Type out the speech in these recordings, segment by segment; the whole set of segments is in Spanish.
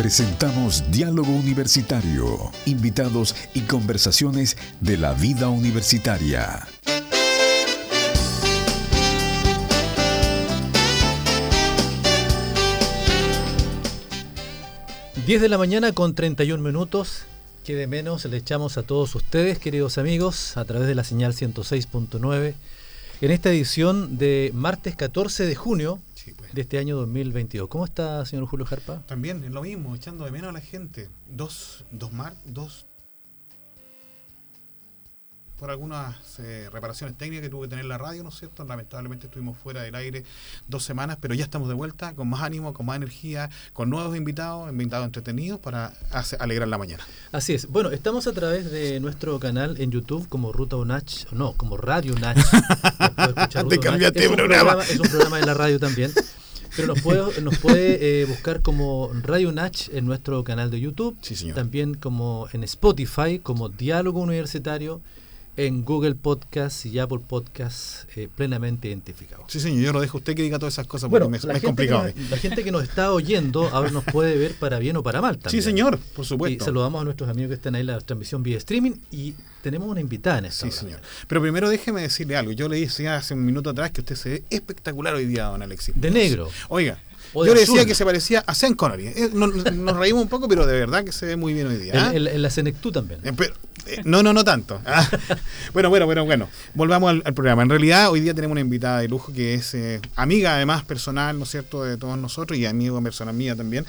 Presentamos Diálogo Universitario, invitados y conversaciones de la vida universitaria. 10 de la mañana con 31 minutos. Que de menos le echamos a todos ustedes, queridos amigos, a través de la señal 106.9, en esta edición de martes 14 de junio pues. de este año 2022. ¿Cómo está, señor Julio Jarpa? También, es lo mismo, echando de menos a la gente. Dos, dos, mar, dos por algunas eh, reparaciones técnicas que tuvo que tener la radio, ¿no es cierto? Lamentablemente estuvimos fuera del aire dos semanas, pero ya estamos de vuelta con más ánimo, con más energía, con nuevos invitados, invitados entretenidos para alegrar la mañana. Así es. Bueno, estamos a través de nuestro canal en YouTube como Ruta Unach, no, como Radio Unach. Te cambiaste es, un programa. es un programa de la radio también. Pero nos puede, nos puede eh, buscar como Radio Nach en nuestro canal de YouTube. Sí, señor. También como en Spotify, como Diálogo Universitario en Google Podcast y Apple Podcast eh, plenamente identificado. Sí, señor, yo lo dejo a usted que diga todas esas cosas porque me, es complicado. la gente que nos está oyendo ahora nos puede ver para bien o para mal también. Sí, señor, por supuesto. Y saludamos a nuestros amigos que están ahí en la transmisión vía streaming y tenemos una invitada en esta Sí, señor. Pero primero déjeme decirle algo. Yo le dije hace un minuto atrás que usted se ve espectacular hoy día, don Alexis. De negro. Oiga, yo le decía que se parecía a Sean Connery. Eh, nos, reímos un poco, pero de verdad que se ve muy bien hoy día. En, ¿ah? la Senectú también. Eh, eh, no, no, no tanto. Ah, bueno, bueno, bueno, bueno. Volvamos al, programa. En realidad, hoy día tenemos una invitada de lujo que es amiga, además, personal, ¿no es cierto?, de todos nosotros y amigo personal mía también.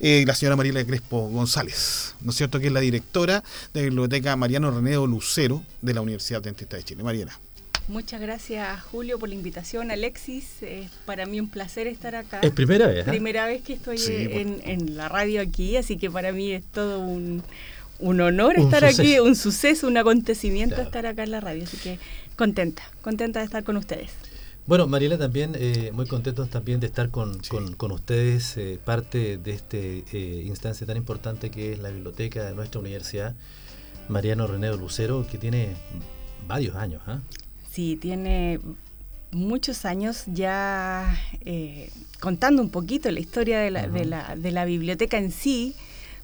la señora Mariela Crespo González, ¿no es cierto?, que es la directora de la Biblioteca Mariano Renedo Lucero de la Universidad Dentista de Chile. Mariela. Muchas gracias Julio por la invitación, Alexis. Es para mí un placer estar acá. Es primera vez. ¿eh? Primera vez que estoy en, la radio aquí, así que para mí es todo un, honor estar aquí, un suceso, un acontecimiento estar acá en la radio. Así que contenta, contenta de estar con ustedes. Bueno, Mariela, también eh, muy contentos también de estar con, con, ustedes, eh, parte de esta instancia tan importante que es la biblioteca de nuestra universidad, Mariano René Lucero, que tiene varios años. ¿ah? Sí, tiene muchos años ya eh, contando un poquito la historia de la, de, la, de la, biblioteca en sí,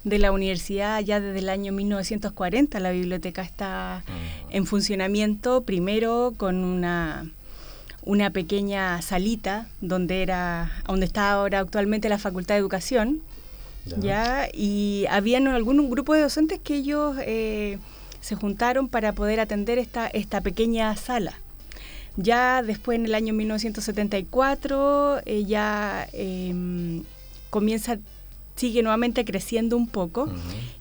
de la universidad ya desde el año 1940. La biblioteca está ah. en funcionamiento primero con una, una pequeña salita donde era donde está ahora actualmente la Facultad de Educación. Ya, y habían algún grupo de docentes que ellos eh, se juntaron para poder atender esta, esta pequeña sala. Ya después en el año 1974 eh, ya em, comienza, sigue nuevamente creciendo un poco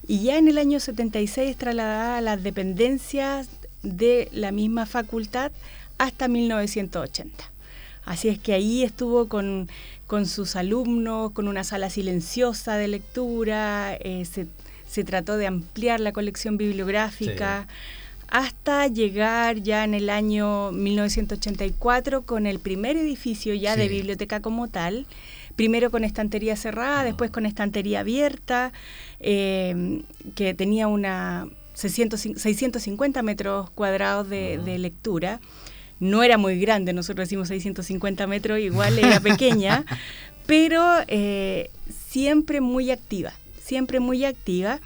y ya en el año 76 es trasladada a las dependencias de la misma facultad hasta 1980. Así es que ahí estuvo con, sus alumnos, con una sala silenciosa de lectura, eh, se se trató de ampliar la colección bibliográfica. hasta llegar ya en el año 1984 con el primer edificio ya de biblioteca como tal, primero con estantería cerrada, después con estantería abierta, eh, que tenía una 650 metros cuadrados de, lectura. No era muy grande, nosotros decimos 650 metros, igual era pequeña, pero eh, siempre muy activa siempre muy activa.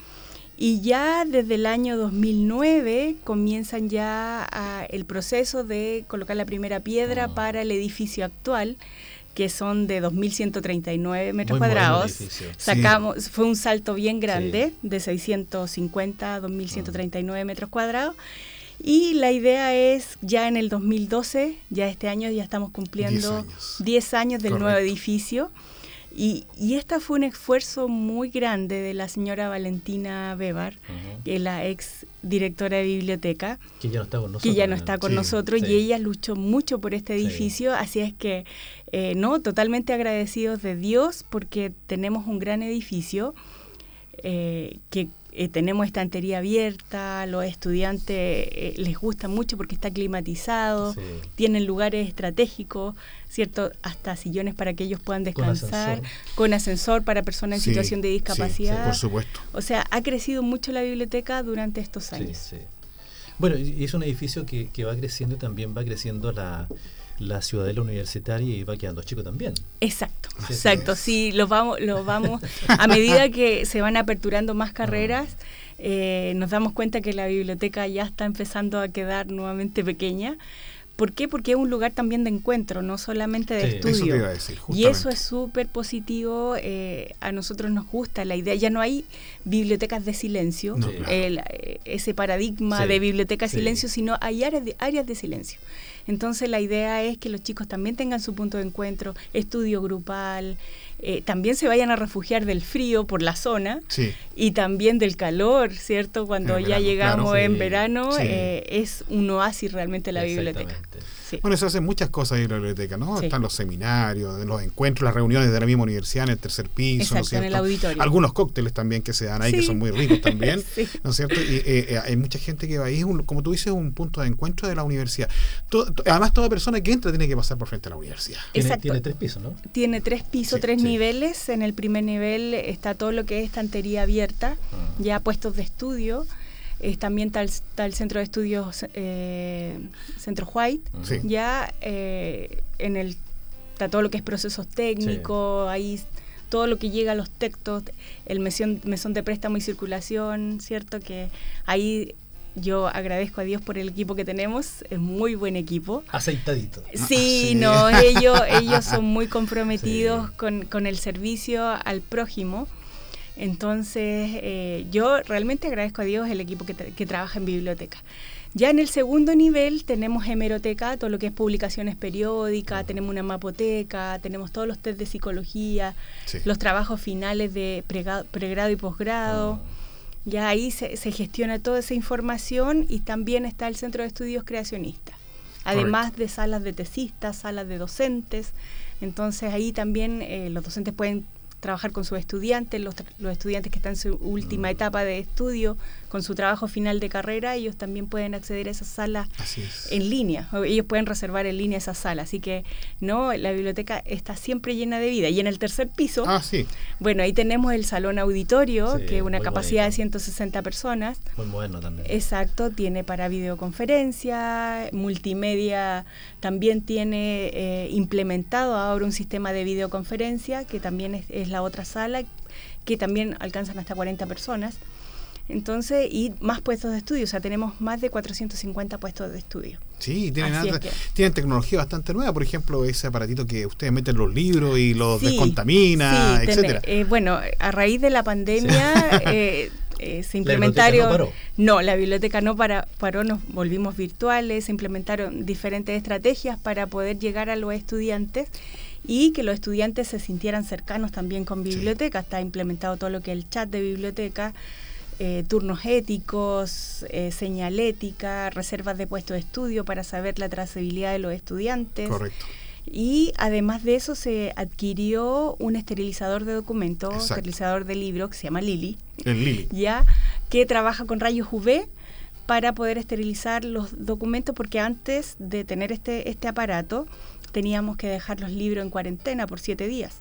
Y ya desde el año 2009 comienzan ya el proceso de colocar la primera piedra ah. para el edificio actual, que son de 2.139 metros cuadrados. Sacamos, Fue un salto bien grande, de 650 a 2.139 ah. metros cuadrados. Y la idea es, ya en el 2012, ya este año ya estamos cumpliendo 10 años, del nuevo edificio. Y, y este fue un esfuerzo muy grande de la señora Valentina Bebar, que es la ex directora de biblioteca. Que ya no está con nosotros. Que ya no está con nosotros y ella luchó mucho por este edificio, así es que, eh, no, totalmente agradecidos de Dios porque tenemos un gran edificio eh, que eh, tenemos estantería abierta, los estudiantes eh, les gusta mucho porque está climatizado, tienen lugares estratégicos, ¿cierto? Hasta sillones para que ellos puedan descansar, con ascensor, para personas en situación de discapacidad. por supuesto. O sea, ha crecido mucho la biblioteca durante estos años. Bueno, y es un edificio que, que va creciendo y también va creciendo la, la ciudadela universitaria y va quedando chico también. Exacto. Exacto, sí, los vamos, los vamos, a medida que se van aperturando más carreras, eh, nos damos cuenta que la biblioteca ya está empezando a quedar nuevamente pequeña. ¿Por qué? Porque es un lugar también de encuentro, no solamente de estudio. y eso es súper positivo. Eh, a nosotros nos gusta la idea. Ya no hay bibliotecas de silencio, eh, ese paradigma de biblioteca de silencio, sino hay áreas de, áreas de silencio. Entonces la idea es que los chicos también tengan su punto de encuentro, estudio grupal, eh, también se vayan a refugiar del frío por la zona y también del calor, ¿cierto? Cuando ya llegamos en verano, eh, es un oasis realmente la biblioteca. Bueno, se hacen muchas cosas en la biblioteca, ¿no? Están los seminarios, los encuentros, las reuniones de la misma universidad en el tercer piso, ¿no es cierto? En el auditorio. Algunos cócteles también que se dan ahí, que son muy ricos también, ¿no es cierto? Y eh, eh, hay mucha gente que va ahí, como tú dices, un punto de encuentro de la universidad. además, toda persona que entra tiene que pasar por frente a la universidad. Tiene, tiene tres pisos, ¿no? Tiene tres pisos, tres niveles. En el primer nivel está todo lo que es estantería abierta, ah. ya puestos de estudio también está el, centro de estudios eh, Centro White, ya eh, en el está todo lo que es procesos técnicos, ahí todo lo que llega a los textos, el mesón, mesón de préstamo y circulación, ¿cierto? Que ahí yo agradezco a Dios por el equipo que tenemos, es muy buen equipo. Aceitadito. Sí, no, ellos, ellos son muy comprometidos con, con, el servicio al prójimo. Entonces, eh, yo realmente agradezco a Dios el equipo que, trabaja en biblioteca. Ya en el segundo nivel tenemos hemeroteca, todo lo que es publicaciones periódicas, tenemos una mapoteca, tenemos todos los test de psicología, los trabajos finales de pregrado y posgrado. Ah. Ya ahí se, gestiona toda esa información y también está el Centro de Estudios Creacionistas. Además de salas de tesistas, salas de docentes. Entonces ahí también eh, los docentes pueden trabajar con sus estudiantes, los, los, estudiantes que están en su última mm. etapa de estudio, con su trabajo final de carrera, ellos también pueden acceder a esa sala en línea, ellos pueden reservar en línea esa sala, así que no, la biblioteca está siempre llena de vida. Y en el tercer piso, ah, sí. bueno, ahí tenemos el salón auditorio, que es una capacidad de 160 personas. Muy bueno también. Exacto, tiene para videoconferencia, multimedia, también tiene eh, implementado ahora un sistema de videoconferencia, que también es, es la otra sala, que también alcanzan hasta 40 personas. Entonces, y más puestos de estudio, o sea, tenemos más de 450 puestos de estudio. Sí, tienen, tienen tecnología bastante nueva, por ejemplo, ese aparatito que ustedes meten los libros y los descontamina, etcétera. Eh, bueno, a raíz de la pandemia eh, eh, se implementaron. no, la biblioteca no para, paró, nos volvimos virtuales, se implementaron diferentes estrategias para poder llegar a los estudiantes y que los estudiantes se sintieran cercanos también con biblioteca. Está implementado todo lo que es el chat de biblioteca. Eh, turnos éticos, eh, señalética, reservas de puestos de estudio para saber la trazabilidad de los estudiantes. Correcto. Y además de eso se adquirió un esterilizador de documentos, esterilizador de libros que se llama Lili. El Lili. Ya, que trabaja con rayos UV para poder esterilizar los documentos porque antes de tener este, este aparato teníamos que dejar los libros en cuarentena por siete días.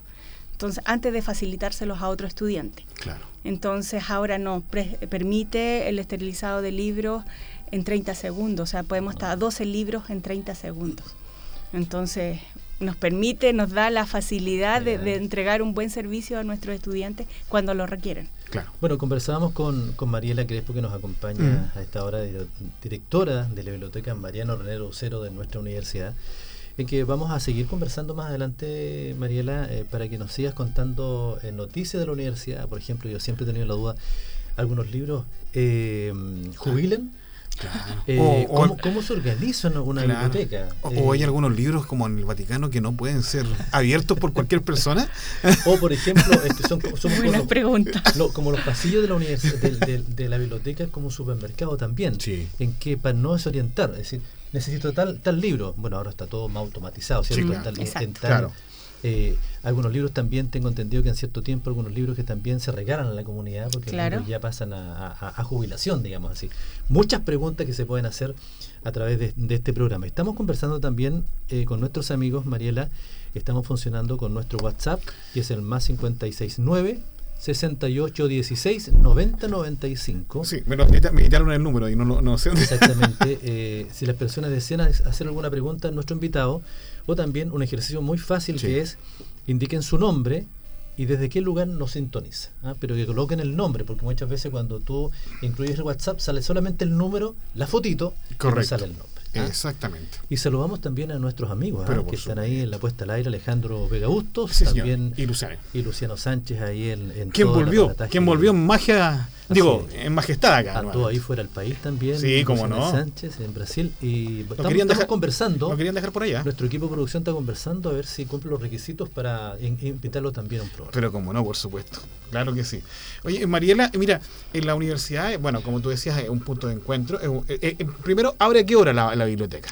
Entonces, antes de facilitárselos a otro estudiante. Claro. Entonces, ahora no, permite el esterilizado de libros en 30 segundos, o sea, podemos estar 12 libros en 30 segundos. Entonces, nos permite, nos da la facilidad de, entregar un buen servicio a nuestros estudiantes cuando lo requieren. Claro. Bueno, conversábamos con, con Mariela Crespo, que nos acompaña mm. a esta hora, directora de la biblioteca Mariano René Cero de nuestra universidad en que vamos a seguir conversando más adelante, Mariela, eh, para que nos sigas contando eh, noticias de la universidad. Por ejemplo, yo siempre he tenido la duda, algunos libros eh, jubilen. Eh, ¿cómo, se organiza una, biblioteca? O, hay algunos libros como en el Vaticano que no pueden ser abiertos por cualquier persona. o por ejemplo, son, como, pregunta. como los pasillos de la universidad, de, la biblioteca, como un supermercado también, en que para no desorientar, es decir, necesito tal, tal libro. Bueno, ahora está todo más automatizado, ¿cierto? claro. Eh, algunos libros también tengo entendido que en cierto tiempo algunos libros que también se regalan a la comunidad porque ya pasan a, jubilación, digamos así. Muchas preguntas que se pueden hacer a través de, este programa. Estamos conversando también eh, con nuestros amigos, Mariela, estamos funcionando con nuestro WhatsApp, que es el más 569 6816 9095. Sí, me, me quitaron el número y no, no, sé dónde. Exactamente. Eh, si las personas desean hacer alguna pregunta a nuestro invitado, o también un ejercicio muy fácil que es indiquen su nombre y desde qué lugar nos sintoniza. ¿ah? Pero que coloquen el nombre, porque muchas veces cuando tú incluyes el WhatsApp sale solamente el número, la fotito, Correcto. y no sale el nombre. ¿Ah? Exactamente. Y saludamos también a nuestros amigos ¿ah? Que están ahí en la puesta al aire, Alejandro Vega Bustos, Sí, también Y Luciano. y Luciano Sánchez ahí en, en ¿Quién volvió? ¿Quién volvió en magia? Digo, en majestad acá. Actuó ahí fuera del país también. Sí, cómo no. Sánchez en Brasil. Y estamos, querían estamos dejar- conversando. ¿Lo querían dejar por allá? Nuestro equipo de producción está conversando a ver si cumple los requisitos para in- invitarlo también a un programa. Pero como no, por supuesto. Claro que sí. Oye, Mariela, mira, en la universidad, bueno, como tú decías, es un punto de encuentro. Eh, eh, primero, ¿abre a qué hora la, la biblioteca?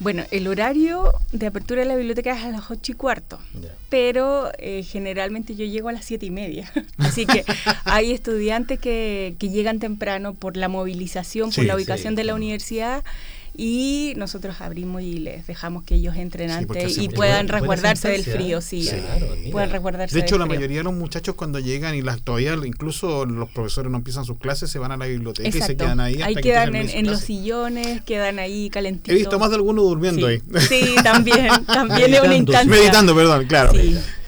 Bueno, el horario de apertura de la biblioteca es a las ocho y cuarto, pero eh, generalmente yo llego a las siete y media. Así que hay estudiantes que, que llegan temprano por la movilización, por la ubicación sí. de la universidad y nosotros abrimos y les dejamos que ellos entren Sí, antes y puedan Buena resguardarse del instancia, frío, ¿eh? sí. Sí. Claro, mira. Puedan resguardarse De hecho, del la frío. mayoría de los muchachos cuando llegan y las todavía, incluso los profesores no empiezan sus clases, se van a la biblioteca y se quedan ahí hasta ahí que quedan en, los sillones, quedan ahí calentitos. He visto más de alguno durmiendo sí. ahí. Sí, también, también es una instancia. Meditando, perdón, claro.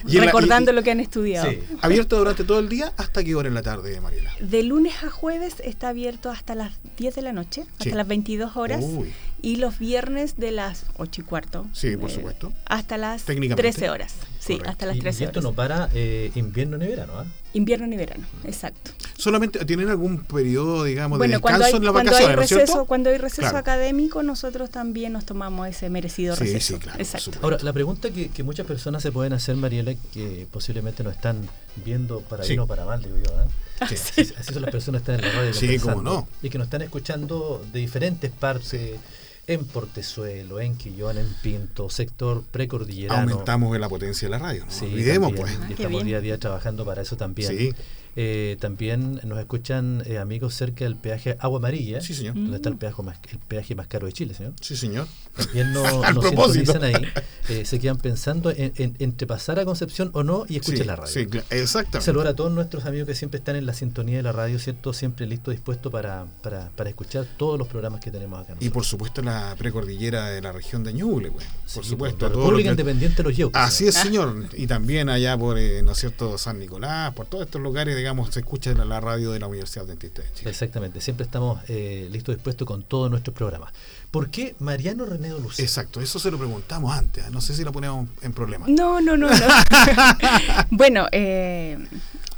Y en la- recordando y- lo que han estudiado. Sí. Abierto durante todo el día, ¿hasta qué hora en la tarde, Mariela? De lunes a jueves está abierto hasta las 10 de la noche, hasta Sí. las 22 horas. Uy. Y los viernes de las 8 y cuarto. Sí, por eh, supuesto. Hasta las Técnicamente. 13 horas. Sí, Correcto. hasta las Y- 13 y esto horas. no para eh, invierno ni verano, ¿ah? Invierno ni verano, exacto. Solamente tienen algún periodo, digamos, de descanso cuando hay, en las cuando vacaciones, hay ¿no es receso, cierto? cuando hay receso Claro. académico, nosotros también nos tomamos ese merecido Sí, receso. sí, claro, Exacto. Ahora, la pregunta que, que muchas personas se pueden hacer, Mariela, que posiblemente no están viendo para Sí. bien o para mal, digo yo, ¿ah? Sí. Así, así son las personas que están en la radio Sí, cómo no. y que nos están escuchando de diferentes partes, en Portezuelo, en Quillón, en Pinto, sector precordillerano. Aumentamos la potencia de la radio, no Sí, olvidemos, también, pues. Ah, y qué estamos bien. día a día trabajando para eso también. Sí. Eh, también nos escuchan eh, amigos cerca del peaje Agua Amarilla, Sí, señor. donde está el Mm. peaje, más, el peaje más caro de Chile, señor. Sí, señor. También no, Al nos propósito. sintonizan ahí, eh, se quedan pensando en, en- entre pasar a Concepción o no y escuchen sí, la radio. Sí, exactamente. Saludar a todos nuestros amigos que siempre están en la sintonía de la radio, ¿cierto? Siempre listo, dispuesto para, para, para escuchar todos los programas que tenemos acá. Y por supuesto la precordillera de la región de Ñuble, pues. Por Sí, supuesto. La todo lo República que- Independiente de los Yeucos. Así es, señor. Y también allá por, eh, ¿no es cierto?, San Nicolás, por todos estos lugares, digamos, se escucha la, la radio de la Universidad Dentista de Chile. Exactamente, siempre estamos eh, listos, dispuestos con todos nuestros programas. ¿Por qué Mariano René Lucero? Exacto, eso se lo preguntamos antes. ¿eh? No sé si lo ponemos en problema. No, no, no, no. bueno, eh,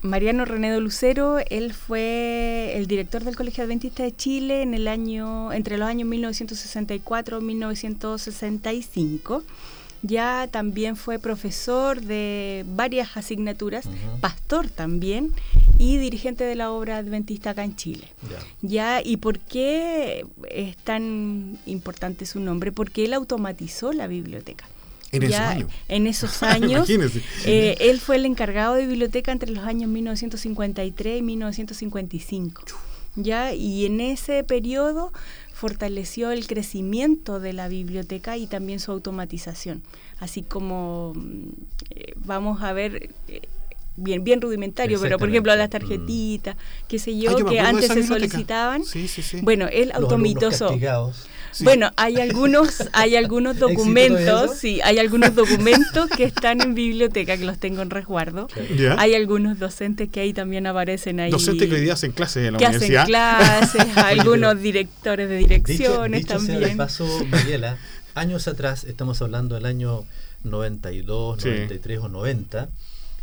Mariano Renedo Lucero, él fue el director del Colegio Adventista de Chile en el año, entre los años 1964 y 1965. Ya también fue profesor de varias asignaturas, pastor también y dirigente de la obra adventista acá en Chile. Ya. Ya, ¿y por qué es tan importante su nombre? Porque él automatizó la biblioteca. En esos años. En esos años. Imagínese. eh, él fue el encargado de biblioteca entre los años 1953 y 1955. Ya, y en ese periodo fortaleció el crecimiento de la biblioteca y también su automatización. Así como mm, eh, vamos a ver eh, bien bien rudimentario, pero por ejemplo las Exactamente. tarjetitas, qué sé Ah, yo, que antes se solicitaban. Sí, sí, sí. Bueno, él castigados. Sí. Bueno, hay algunos, hay algunos ¿Existe todavía documentos, sí, hay algunos documentos que están en biblioteca que los tengo en resguardo. Hay algunos docentes que ahí también aparecen ahí. Docentes que hoy día hacen clases en la que hacen clases, algunos directores de Dicho, direcciones dicho sea de también. paso, Mariela, años atrás, estamos hablando del año 92, Sí. 93 o 90,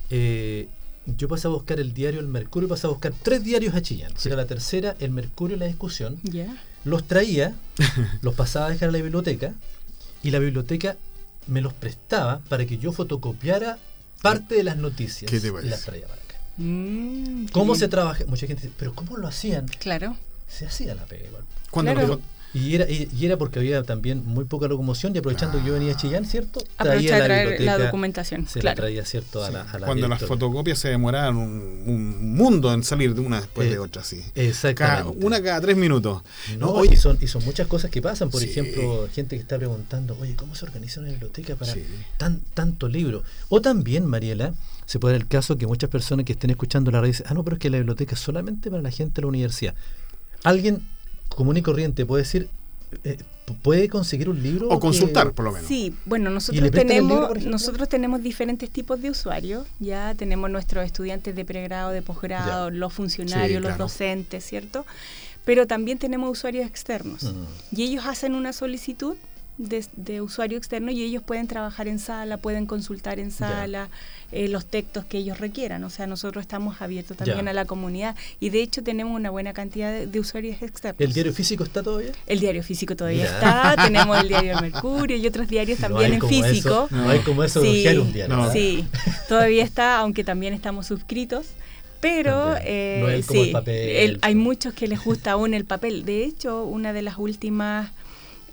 eh, yo pasé a buscar el diario El Mercurio, pasé a buscar tres diarios a Chillán. Sí. Era la tercera, El Mercurio y la discusión. Ya. Los traía, los pasaba a dejar a la biblioteca y la biblioteca me los prestaba para que yo fotocopiara parte de las noticias ¿Qué te y las traía para acá. Mm, ¿Cómo bien. se trabaja? Mucha gente dice, pero ¿cómo lo hacían? Claro. Se hacía la pega igual. Cuando Claro. Y era, y, y era porque había también muy poca locomoción y aprovechando que yo venía a Chillán, ¿cierto? Aprovecha de traer la documentación. Se la claro. traía, ¿cierto? A la, a la cuando las fotocopias se demoraban un, un mundo en salir de una después Eh, de otra, sí. Cada- Exactamente. una cada tres minutos. No, No, y, son, y son muchas cosas que pasan. Por Sí. ejemplo, gente que está preguntando, oye, ¿cómo se organiza una biblioteca para Sí. tan, tanto libro? O también, Mariela, se puede dar el caso que muchas personas que estén escuchando la radio dicen, ah, no, pero es que la biblioteca es solamente para la gente de la universidad. Alguien común y corriente puede decir, eh, puede conseguir un libro o consultar por lo menos. Sí bueno nosotros tenemos nosotros tenemos diferentes tipos de usuarios. Ya tenemos nuestros estudiantes de pregrado de posgrado los funcionarios los docentes cierto pero también tenemos usuarios externos. Mm. y ellos hacen una solicitud de, usuario externo y ellos pueden trabajar en sala, pueden consultar en sala eh, los textos que ellos requieran. O sea, nosotros estamos abiertos también a la comunidad y de hecho tenemos una buena cantidad de, usuarios externos. ¿El diario físico está todavía? El diario físico todavía está, tenemos el diario Mercurio y otros diarios también en físico. no. hay como eso sí, de un diario. Sí, todavía está, aunque también estamos suscritos pero eh, sí, hay muchos que les gusta aún el papel. De hecho, una de las últimas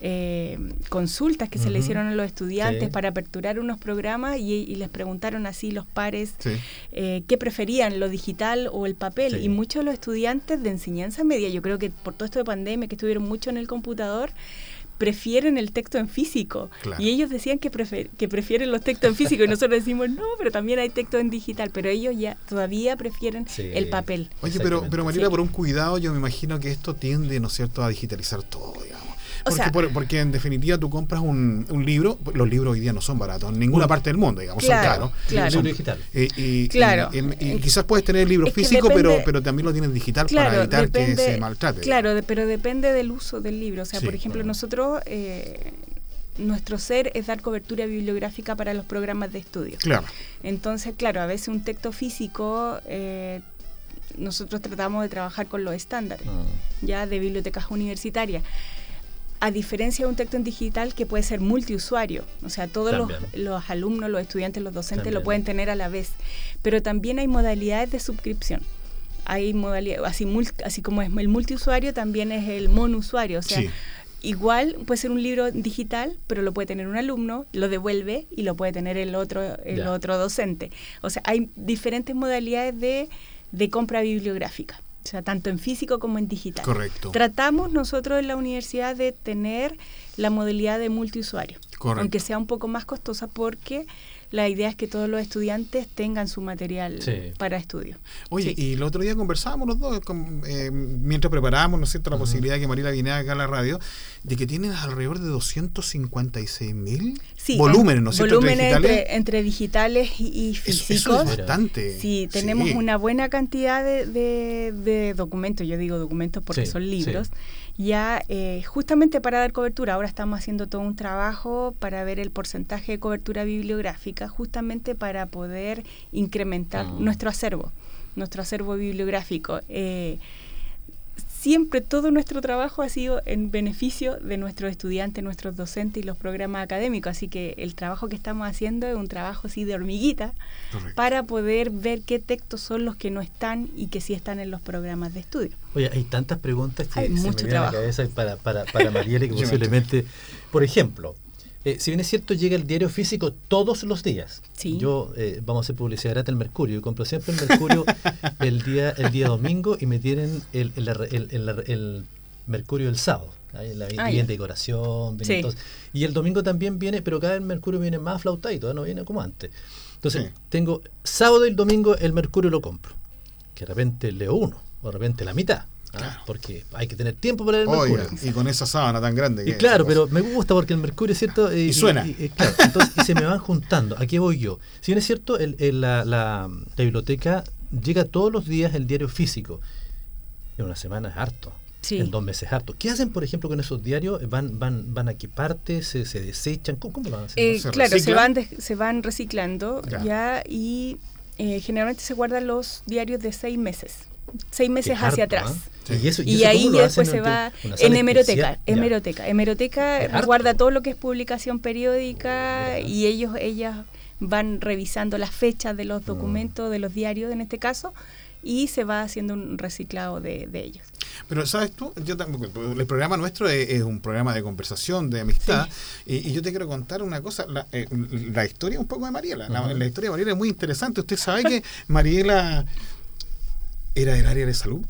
eh, consultas que se le hicieron a los estudiantes para aperturar unos programas y, les preguntaron así los pares eh, qué preferían, lo digital o el papel. Y muchos de los estudiantes de enseñanza media, yo creo que por todo esto de pandemia, que estuvieron mucho en el computador, prefieren el texto en físico. Y ellos decían que, que prefieren los textos en físico. Y nosotros decimos, no, pero también hay texto en digital, pero ellos ya todavía prefieren el papel. Oye, pero, pero Mariela, por un cuidado, yo me imagino que esto tiende, ¿no es cierto?, a digitalizar todo, Porque, en definitiva tú compras un, libro, los libros hoy día no son baratos en ninguna parte del mundo, digamos, son caros. Claro. Son digital. Eh, y, claro. Y, quizás puedes tener el libro físico, pero, pero también lo tienes digital para evitar que se maltrate. Claro, pero depende del uso del libro. O sea, por ejemplo, nosotros... Eh, nuestro ser es dar cobertura bibliográfica para los programas de estudio. Claro. Entonces, claro, a veces un texto físico eh, nosotros tratamos de trabajar con los estándares, ah. ya de bibliotecas universitarias a diferencia de un texto en digital que puede ser multiusuario, o sea, todos los, alumnos, los estudiantes, los docentes lo pueden tener a la vez, pero también hay modalidades de suscripción. Hay modalidades, así, así como es el multiusuario, también es el monusuario, o sea, igual puede ser un libro digital, pero lo puede tener un alumno, lo devuelve y lo puede tener el otro, el otro docente. O sea, hay diferentes modalidades de, de compra bibliográfica o sea, tanto en físico como en digital. Correcto. Tratamos nosotros en la universidad de tener la modalidad de multiusuario, Correcto. aunque sea un poco más costosa porque la idea es que todos los estudiantes tengan su material para estudio. Oye, y el otro día conversábamos los dos, eh, mientras preparábamos, ¿no es cierto?, la posibilidad de que Mariela viniera acá a la radio, de que tienen alrededor de 256 mil volúmenes, ¿no es cierto?, volúmenes digitales. Entre, digitales y, físicos. Eso, es bastante. Sí, tenemos una buena cantidad de, de, documentos, yo digo documentos porque son libros ya eh, justamente para dar cobertura, ahora estamos haciendo todo un trabajo para ver el porcentaje de cobertura bibliográfica, justamente para poder incrementar ah. nuestro acervo, nuestro acervo bibliográfico. Eh, siempre todo nuestro trabajo ha sido en beneficio de nuestros estudiantes, nuestros docentes y los programas académicos. Así que el trabajo que estamos haciendo es un trabajo así de hormiguita para poder ver qué textos son los que no están y que sí están en los programas de estudio. Oye, hay tantas preguntas que hay se mucho me a la cabeza para, para, para Mariela que posiblemente, por ejemplo, eh, si bien es cierto, llega el diario físico todos los días. Yo, eh, vamos a hacer publicidad gratis el Mercurio. y compro siempre el Mercurio el día el día domingo y me tienen el, el, Mercurio el sábado. La ah, viene decoración, y el domingo también viene, pero cada vez el Mercurio viene más flautadito, no viene como antes. Entonces, tengo sábado y el domingo el Mercurio lo compro. Que de repente leo uno, o de repente la mitad. ¿Ah? porque hay que tener tiempo para leer el Mercurio. y con esa sábana tan grande. y claro, pero me gusta porque el Mercurio es cierto. y, suena. Y, se me van juntando. Aquí voy yo. Si bien es cierto, el, la, la, biblioteca llega todos los días el diario físico. En una semana es harto. En dos meses harto. ¿Qué hacen, por ejemplo, con esos diarios? ¿Van van van a qué parte? ¿Se, se desechan? ¿Cómo, lo van a hacer? Eh, claro, se van, se van reciclando ya y eh, generalmente se guardan los diarios de seis meses seis meses hacia atrás. ¿ah? ¿Y, ahí después se va en hemeroteca. Hemeroteca. Hemeroteca guarda todo lo que es publicación periódica y ellos, ellas van revisando las fechas de los mm. documentos, de los diarios en este caso, y se va haciendo un reciclado de, ellos. Pero sabes tú, yo el programa nuestro es, un programa de conversación, de amistad, y, yo te quiero contar una cosa, la, eh, historia un poco de Mariela. la, historia de Mariela es muy interesante. Usted sabe que Mariela era del área de salud.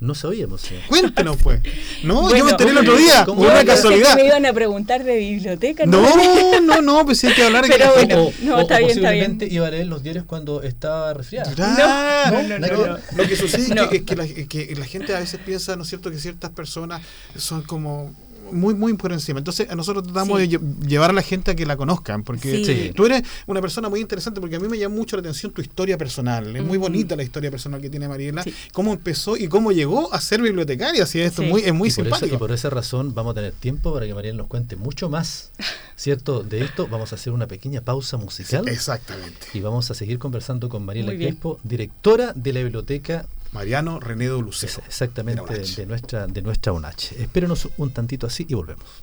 No sabíamos, señor. Cuéntenos, pues. No, yo me enteré el otro día, por una casualidad. me iban a preguntar de biblioteca. No, no, no, pues hay que hablar. Pero que... bueno, no, está bien, está bien. iba a leer los diarios cuando estaba resfriado. no, no, no, Lo que sucede es, que, la, que la gente a veces piensa, ¿no es cierto?, que ciertas personas son como muy, muy por encima. Entonces, a nosotros tratamos de llevar a la gente a que la conozcan, porque tú eres una persona muy interesante, porque a mí me llama mucho la atención tu historia personal. Es muy bonita la historia personal que tiene Mariela, cómo empezó y cómo llegó a ser bibliotecaria. Así esto muy, es muy y simpático. y por esa razón vamos a tener tiempo para que Mariela nos cuente mucho más, ¿cierto? De esto vamos a hacer una pequeña pausa musical. exactamente. Y vamos a seguir conversando con Mariela Crespo, directora de la biblioteca Mariano Renedo Lucero. Exactamente, de, nuestra, de nuestra UNACH. Espérenos un tantito así y volvemos.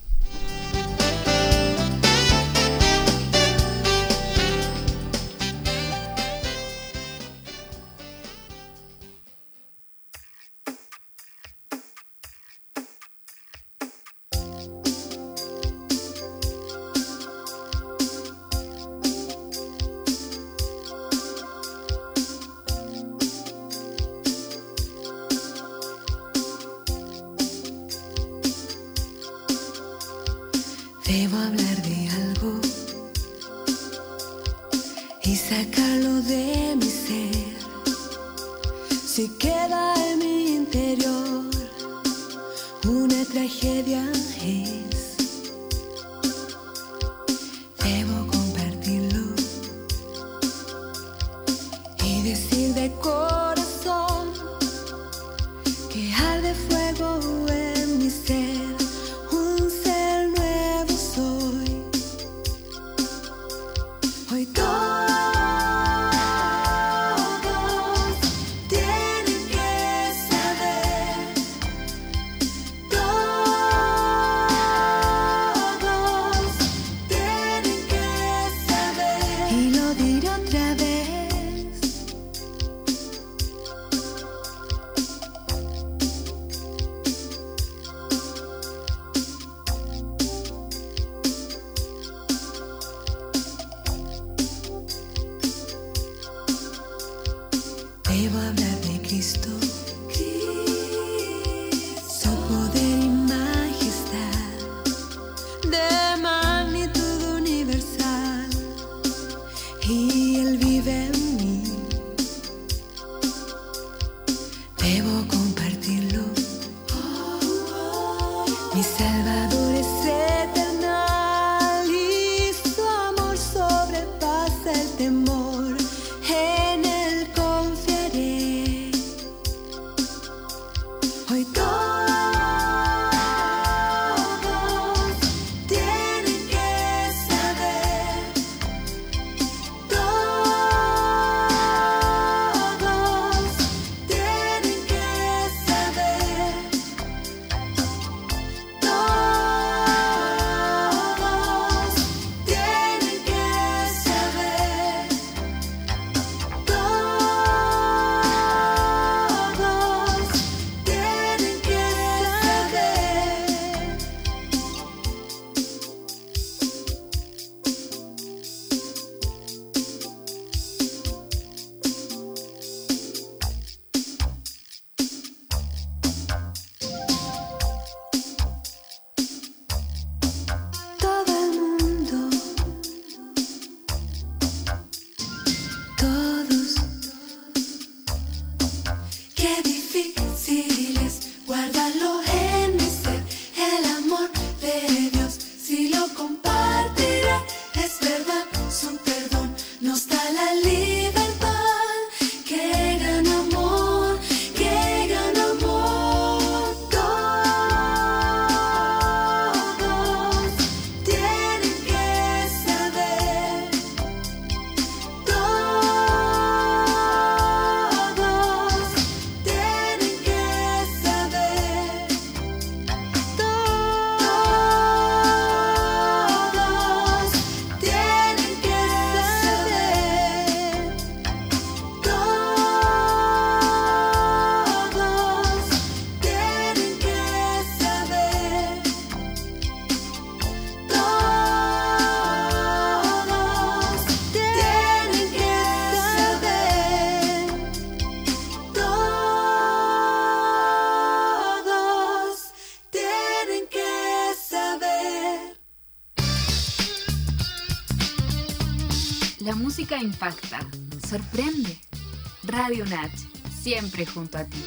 Siempre junto a ti.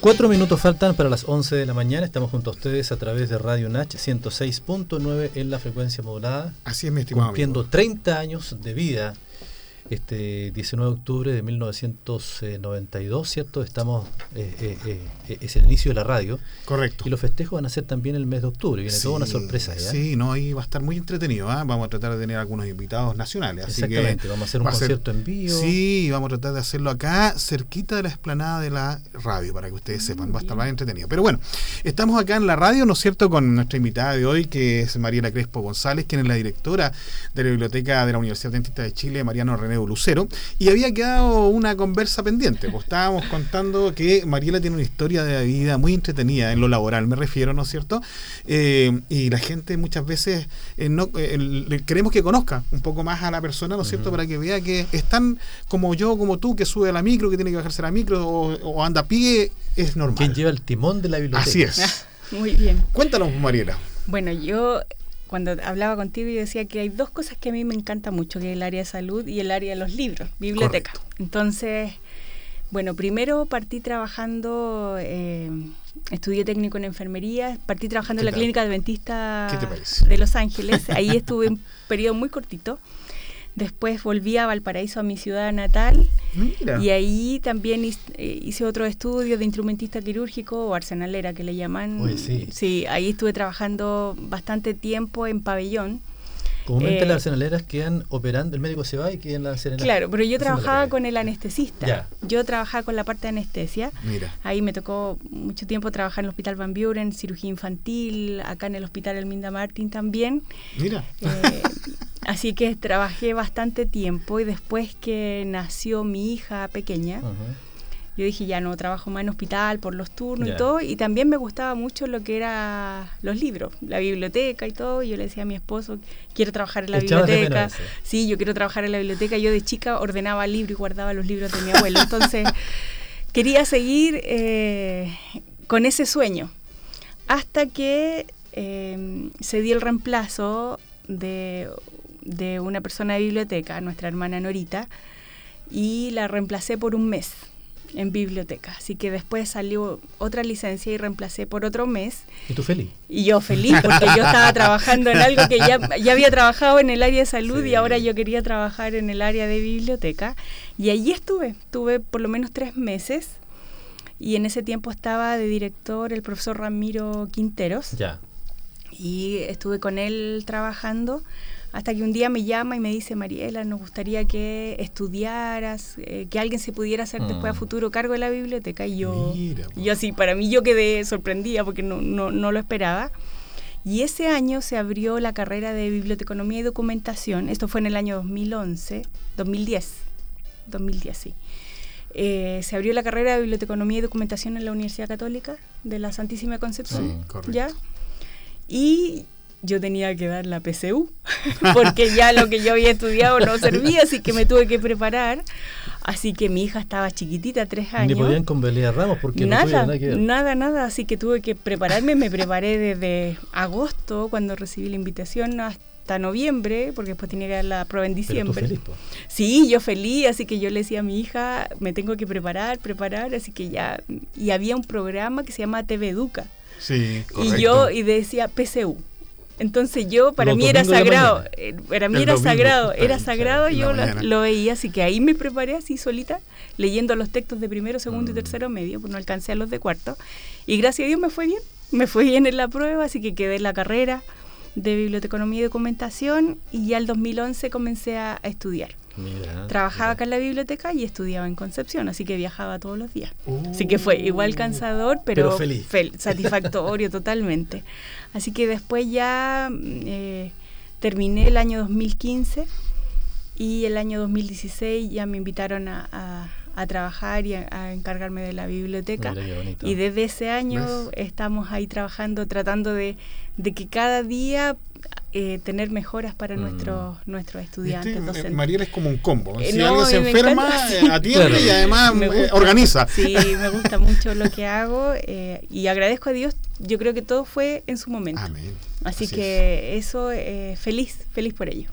Cuatro minutos faltan para las 11 de la mañana. Estamos junto a ustedes a través de Radio Nach 106.9 en la frecuencia modulada. Así es, mi estimado. Cumpliendo amigo. 30 años de vida este 19 de octubre de 1992, ¿cierto? Estamos, eh, eh, eh, es el inicio de la radio. Correcto. Y los festejos van a ser también el mes de octubre, viene toda una sorpresa. ¿ya? Sí, no, ahí va a estar muy entretenido. ¿ah? Vamos a tratar de tener algunos invitados nacionales. Así Exactamente, que vamos a hacer un concierto en vivo. Sí, vamos a tratar de hacerlo acá, cerquita de la explanada de la radio, para que ustedes sepan, va a estar más entretenido. Pero bueno, estamos acá en la radio, ¿no es cierto?, con nuestra invitada de hoy, que es Mariela Crespo González, quien es la directora de la Biblioteca de la Universidad Dentista de Chile, Mariano René Lucero. Y había quedado una conversa pendiente, pues estábamos contando que Mariela tiene una historia de vida muy entretenida en lo laboral, me refiero, ¿no es cierto? Eh, y la gente muchas veces eh, no eh, queremos que conozca un poco más a la persona, ¿no es cierto? Uh -huh. Para que vea que están como yo, como tú, que sube a la micro, que tiene que bajarse a la micro o, o anda a pie, es normal. Quien lleva el timón de la biblioteca. Así es. Muy bien. Cuéntanos, Mariela. Bueno, yo cuando hablaba contigo yo decía que hay dos cosas que a mí me encanta mucho, que es el área de salud y el área de los libros, biblioteca. Correcto. Entonces, bueno, primero partí trabajando, eh, estudié técnico en enfermería, partí trabajando en la clínica adventista de Los Ángeles, ahí estuve un periodo muy cortito. Después volví a Valparaíso, a mi ciudad natal, Mira. y ahí también hice otro estudio de instrumentista quirúrgico o arsenalera que le llaman. Uy, sí. sí, ahí estuve trabajando bastante tiempo en pabellón. Comúnmente eh, las arsenaleras quedan operando, el médico se va y quedan las arsenaleras. Claro, pero yo trabajaba con el anestesista. Ya. Yo trabajaba con la parte de anestesia. Mira. Ahí me tocó mucho tiempo trabajar en el Hospital Van Buren, cirugía infantil, acá en el Hospital Elminda Martin también. Mira. Eh, así que trabajé bastante tiempo y después que nació mi hija pequeña, uh -huh. yo dije ya no trabajo más en hospital por los turnos y todo. Y también me gustaba mucho lo que era los libros, la biblioteca y todo. Y yo le decía a mi esposo, quiero trabajar en la Echabas biblioteca. Sí, yo quiero trabajar en la biblioteca. Yo de chica ordenaba libros y guardaba los libros de mi abuelo. Entonces quería seguir eh, con ese sueño. Hasta que eh, se dio el reemplazo de, de, una persona de biblioteca, nuestra hermana Norita, y la reemplacé por un mes en biblioteca. Así que después salió otra licencia y reemplacé por otro mes. ¿Y tú feliz? Y yo feliz, porque yo estaba trabajando en algo que ya, ya había trabajado en el área de salud Sí. y ahora yo quería trabajar en el área de biblioteca. Y allí estuve, estuve por lo menos tres meses. Y en ese tiempo estaba de director el profesor Ramiro Quinteros. Ya. Y estuve con él trabajando hasta que un día me llama y me dice, Mariela, nos gustaría que estudiaras, eh, que alguien se pudiera hacer Mm. después a futuro cargo de la biblioteca. Y yo, Mira, yo así, para mí yo quedé sorprendida porque no, no, no lo esperaba. Y ese año se abrió la carrera de biblioteconomía y documentación. Esto fue en el año 2011, 2010, 2010, sí. Eh, se abrió la carrera de biblioteconomía y documentación en la Universidad Católica de la Santísima Concepción. Sí, correcto. ¿ya? Y yo tenía que dar la PCU, porque ya lo que yo había estudiado no servía, así que me tuve que preparar. Así que mi hija estaba chiquitita, tres años. Ni podían con Belén Ramos porque no nada, tuvieron nada que ver. nada, nada. Así que tuve que prepararme. Me preparé desde agosto, cuando recibí la invitación, hasta noviembre, porque después tenía que dar la prueba en Pero tú diciembre. feliz, po. Sí, yo feliz, así que yo le decía a mi hija, me tengo que preparar, preparar, así que ya, y había un programa que se llama TV Educa, Sí, correcto. y yo, y decía PCU. Entonces yo, para Los mí era sagrado, eh, para mí El era domingo, sagrado, era sagrado, yo lo, veía, así que ahí me preparé así solita, leyendo los textos de primero, segundo Mm. y tercero medio, pues no alcancé a los de cuarto, y gracias a Dios me fue bien, me fue bien en la prueba, así que quedé en la carrera de biblioteconomía y documentación, y ya el 2011 comencé a, a estudiar. Mira, Trabajaba mira. acá en la biblioteca y estudiaba en Concepción, así que viajaba todos los días. Uh. Así que fue igual cansador, pero, Pero feliz. fel- satisfactorio totalmente. Así que después ya mm, eh, terminé el año 2015 y el año 2016 ya me invitaron a, a- a trabajar y a, a encargarme de la biblioteca. Mira. Y desde ese año ¿Ves? estamos ahí trabajando, tratando de, de que cada día eh, tener mejoras para Mm. nuestros nuestros estudiantes Este, docentes. Mariel es como un combo. Eh, si no, alguien se enferma, encanta. eh, atiende Claro. y además eh, gusta. organiza. Sí, me gusta mucho lo que hago eh, y agradezco a Dios. Yo creo que todo fue en su momento. Amén. Así, Así que eso, eh, feliz, feliz por ello.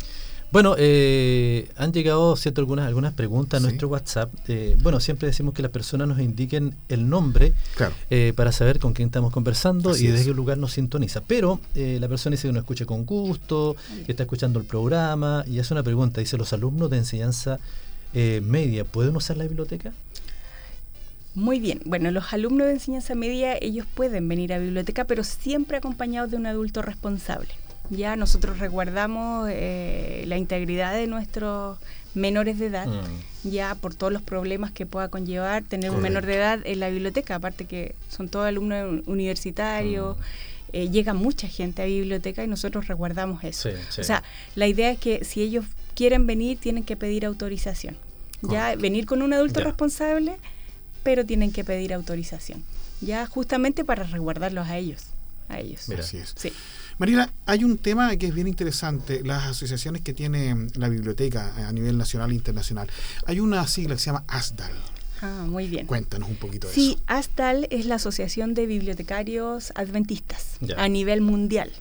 Bueno, eh, han llegado cierto algunas algunas preguntas a Sí. nuestro WhatsApp. Eh, bueno, siempre decimos que las personas nos indiquen el nombre Claro. eh, para saber con quién estamos conversando Así y desde es. qué lugar nos sintoniza. Pero eh, la persona dice que nos escucha con gusto, que está escuchando el programa y hace una pregunta. Dice, ¿los alumnos de enseñanza eh, media pueden usar la biblioteca? Muy bien. Bueno, los alumnos de enseñanza media, ellos pueden venir a biblioteca, pero siempre acompañados de un adulto responsable. Ya nosotros resguardamos eh, la integridad de nuestros menores de edad, Mm. ya por todos los problemas que pueda conllevar tener un menor de edad en la biblioteca, aparte que son todos alumnos un- universitarios, Mm. eh, llega mucha gente a biblioteca y nosotros resguardamos eso. Sí, sí. O sea, la idea es que si ellos quieren venir, tienen que pedir autorización. Ya Correcto. venir con un adulto Ya. responsable, pero tienen que pedir autorización. Ya justamente para resguardarlos a ellos. A ellos. Mira. Así es. Sí. Mariela, hay un tema que es bien interesante, las asociaciones que tiene mm, la biblioteca a nivel nacional e internacional. Hay una sigla que se llama ASDAL. Ah, muy bien. Cuéntanos un poquito de Sí, eso. ASTAL es la Asociación de Bibliotecarios Adventistas a nivel mundial.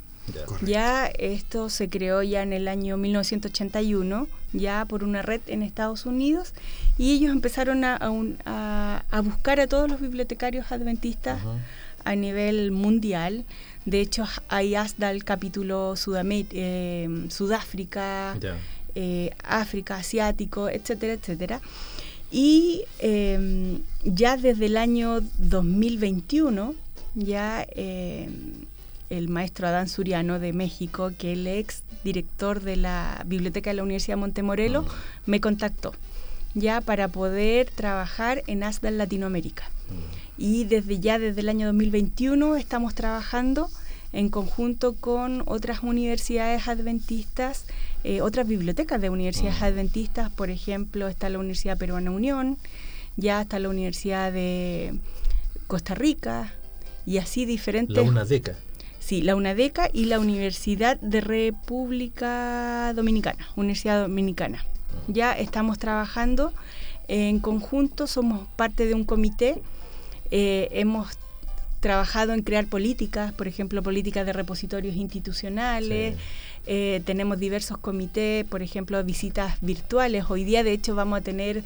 Ya. Esto se creó ya en el año 1981, ya por una red en Estados Unidos, y ellos empezaron a, a un- a- a buscar a todos los bibliotecarios adventistas a nivel mundial. De hecho, hay ASDAL capítulo Sudamé- eh, Sudáfrica, Ya. eh, África, Asiático, etcétera, etcétera. Y eh, ya desde el año 2021, ya eh, el maestro Adán Suriano de México, que el ex director de la Biblioteca de la Universidad de Montemorelo, Mm. me contactó ya para poder trabajar en ASDAL Latinoamérica. Mm. Y desde ya, desde el año 2021, estamos trabajando en conjunto con otras universidades adventistas, eh, otras bibliotecas de universidades Mm. adventistas, por ejemplo, está la Universidad Peruana Unión, ya está la Universidad de Costa Rica, y así diferentes... La UNADECA. Sí, la UNADECA y la Universidad de República Dominicana, Universidad Dominicana. Ya estamos trabajando en conjunto, somos parte de un comité, eh, hemos trabajado en crear políticas, por ejemplo, políticas de repositorios institucionales, Sí. eh, tenemos diversos comités, por ejemplo, visitas virtuales. Hoy día, de hecho, vamos a tener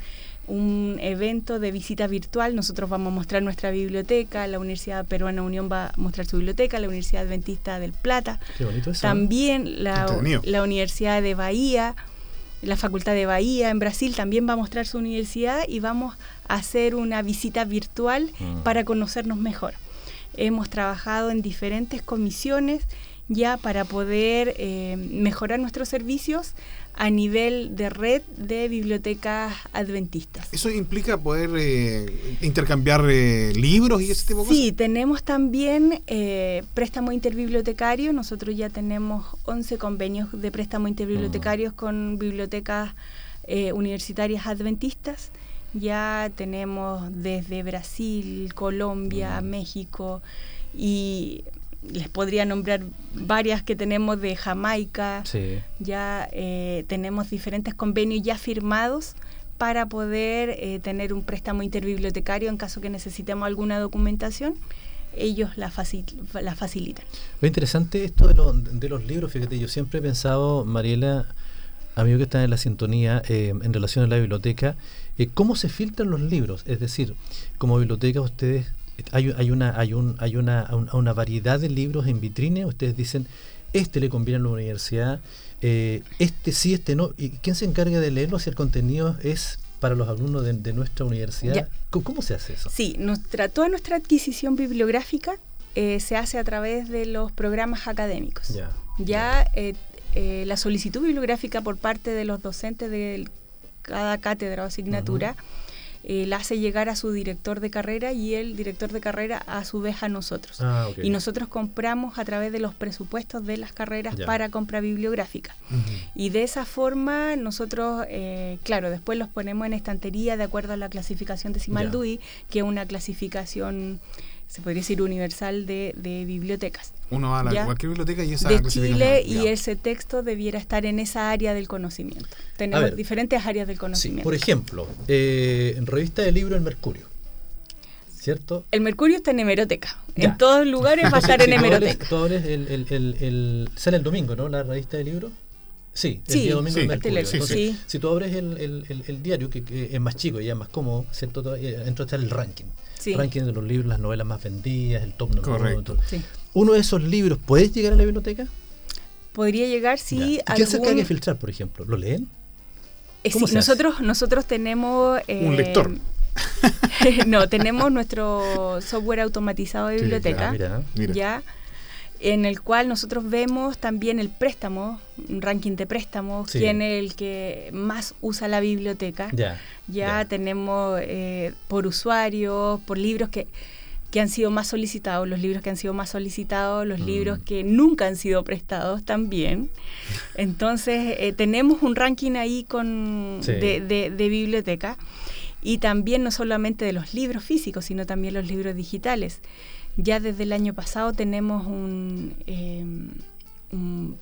un evento de visita virtual. Nosotros vamos a mostrar nuestra biblioteca, la Universidad Peruana Unión va a mostrar su biblioteca, la Universidad Adventista del Plata, Qué bonito eso. ¿eh? también la, la Universidad de Bahía, la Facultad de Bahía en Brasil también va a mostrar su universidad y vamos a hacer una visita virtual Mm. para conocernos mejor. Hemos trabajado en diferentes comisiones ya para poder eh, mejorar nuestros servicios a nivel de red de bibliotecas adventistas. ¿Eso implica poder eh, intercambiar eh, libros y ese tipo de Sí, tenemos también eh, préstamo interbibliotecario. Nosotros ya tenemos 11 convenios de préstamo interbibliotecarios con bibliotecas eh, universitarias adventistas. Ya tenemos desde Brasil, Colombia, Mm. México y les podría nombrar varias que tenemos de Jamaica. Sí. Ya eh, tenemos diferentes convenios ya firmados para poder eh, tener un préstamo interbibliotecario en caso que necesitemos alguna documentación. Ellos la, facil- la facilitan. Lo interesante esto de, lo- de los libros, fíjate, yo siempre he pensado, Mariela, amigo que está en la sintonía, eh, en relación a la biblioteca, eh, cómo se filtran los libros. Es decir, como biblioteca ustedes, hay, hay, una, hay, un, hay una, un- una variedad de libros en vitrine, ustedes dicen, este le conviene a la universidad, eh, este sí, este no. ¿Y quién se encarga de leerlo si el contenido es para los alumnos de, de nuestra universidad? Ya. ¿Cómo, se hace eso? Sí, nuestra, toda nuestra adquisición bibliográfica eh, se hace a través de los programas académicos. Ya. Ya eh, la solicitud bibliográfica por parte de los docentes de cada cátedra o asignatura eh, la hace llegar a su director de carrera y el director de carrera a su vez a nosotros. Ah. Y nosotros compramos a través de los presupuestos de las carreras para compra bibliográfica. Y de esa forma nosotros, eh, claro, después los ponemos en estantería de acuerdo a la clasificación decimal. DUI, que es una clasificación se podría decir universal de, de bibliotecas. Uno va a la, Ya. cualquier biblioteca y esa de Chile ya. y ese texto debiera estar en esa área del conocimiento. Tenemos ver. diferentes áreas del Sí, conocimiento. por ejemplo, eh, en revista de libro El Mercurio, ¿cierto? el mercurio está en hemeroteca. Ya. En todos lugares va a estar en hemeroteca. tú abres el, el, el, el- sale el domingo, ¿no? La revista de libro. Sí, el Sí, día domingo sí, el Mercurio. sí, Entonces, sí. si tú abres el, el- el- el diario, que, que es más chico y ya es más cómodo, ¿cierto? Todo- eh, Dentro está el ranking. Sí. Ranking de los libros, las novelas más vendidas, el top número uno, Correcto. todo. Sí. Uno de esos libros, ¿puedes llegar a la biblioteca? Podría llegar Ya. si ¿Y ¿Qué hace que hay algún- que filtrar, por ejemplo? ¿Lo leen? Eh, ¿Cómo sí, hace? nosotros, nosotros tenemos... Un eh, lector. no, tenemos nuestro software automatizado de Sí, biblioteca, Ah, mira. Mira. ya en el cual nosotros vemos también el préstamo, un ranking de préstamos, Sí. quién es el que más usa la biblioteca. Ya. Tenemos eh, por usuario, por libros que, que han sido más solicitados, los libros que han sido más solicitados, los Mm. libros que nunca han sido prestados también. Entonces, eh, tenemos un ranking ahí con, Sí. de, de- de biblioteca y también no solamente de los libros físicos, sino también los libros digitales. Ya desde el año pasado tenemos un, eh, un,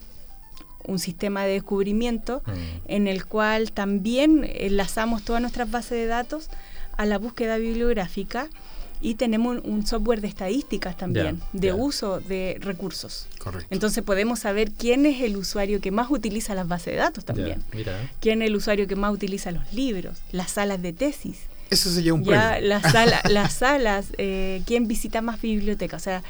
un sistema de descubrimiento Mm. en el cual también enlazamos todas nuestras bases de datos a la búsqueda bibliográfica y tenemos un, un software de estadísticas también, de uso de recursos. Correcto. Entonces podemos saber quién es el usuario que más utiliza las bases de datos también, mira. quién es el usuario que más utiliza los libros, las salas de tesis, Ese se lleva un ya premio. las, sala- las salas, eh, quién visita más biblioteca. O sea,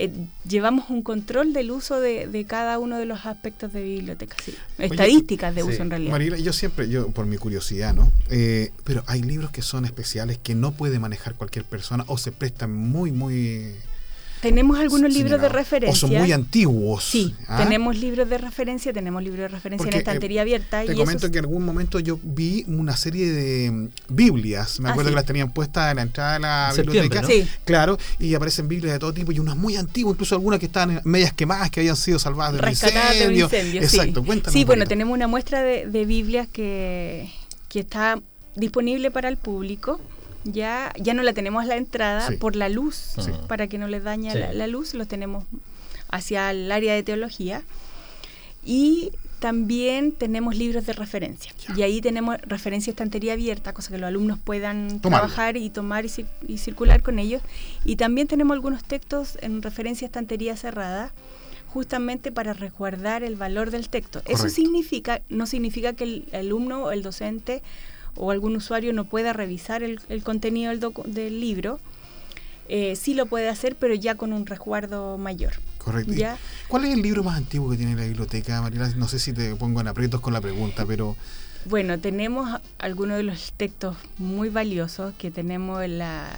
eh, llevamos un control del uso de, de cada uno de los aspectos de biblioteca, sí. estadísticas de sí. uso en realidad. Mariela, yo siempre, yo por mi curiosidad, ¿no? Eh, pero hay libros que son especiales que no puede manejar cualquier persona o se prestan muy, muy... Tenemos algunos libros de referencia. O son muy antiguos. Sí, ¿ah? tenemos libros de referencia, tenemos libros de referencia Porque, en estantería abierta. Te y comento esos- que en algún momento yo vi una serie de mm, Biblias. Me Ah, acuerdo sí. que las tenían puestas en la entrada de la biblioteca. ¿no? Sí. Claro, y aparecen Biblias de todo tipo y unas muy antiguas, incluso algunas que estaban medias quemadas, que habían sido salvadas del rescatadas de un incendio. incendio. Exacto, sí. cuéntanos. Sí, bueno, tenemos una muestra de, de Biblias que, que está disponible para el público. Ya, ya no la tenemos a la entrada Sí. por la luz, Sí. para que no les dañe Sí. la, la luz, los tenemos hacia el área de teología. Y también tenemos libros de referencia. Ya. Y ahí tenemos referencia estantería abierta, cosa que los alumnos puedan Tomarlo. trabajar y tomar y, cir- y circular con ellos. Y también tenemos algunos textos en referencia a estantería cerrada, justamente para resguardar el valor del texto. Eso significa, no significa que el alumno o el docente o algún usuario no pueda revisar el, el contenido del, del libro. Eh, sí lo puede hacer, pero ya con un resguardo mayor. Correcto. ¿Y Ya. ¿Cuál es el libro más antiguo que tiene la biblioteca, Mariela? No sé si te pongo en aprietos con la pregunta, pero Bueno, tenemos algunos de los textos muy valiosos que tenemos en la,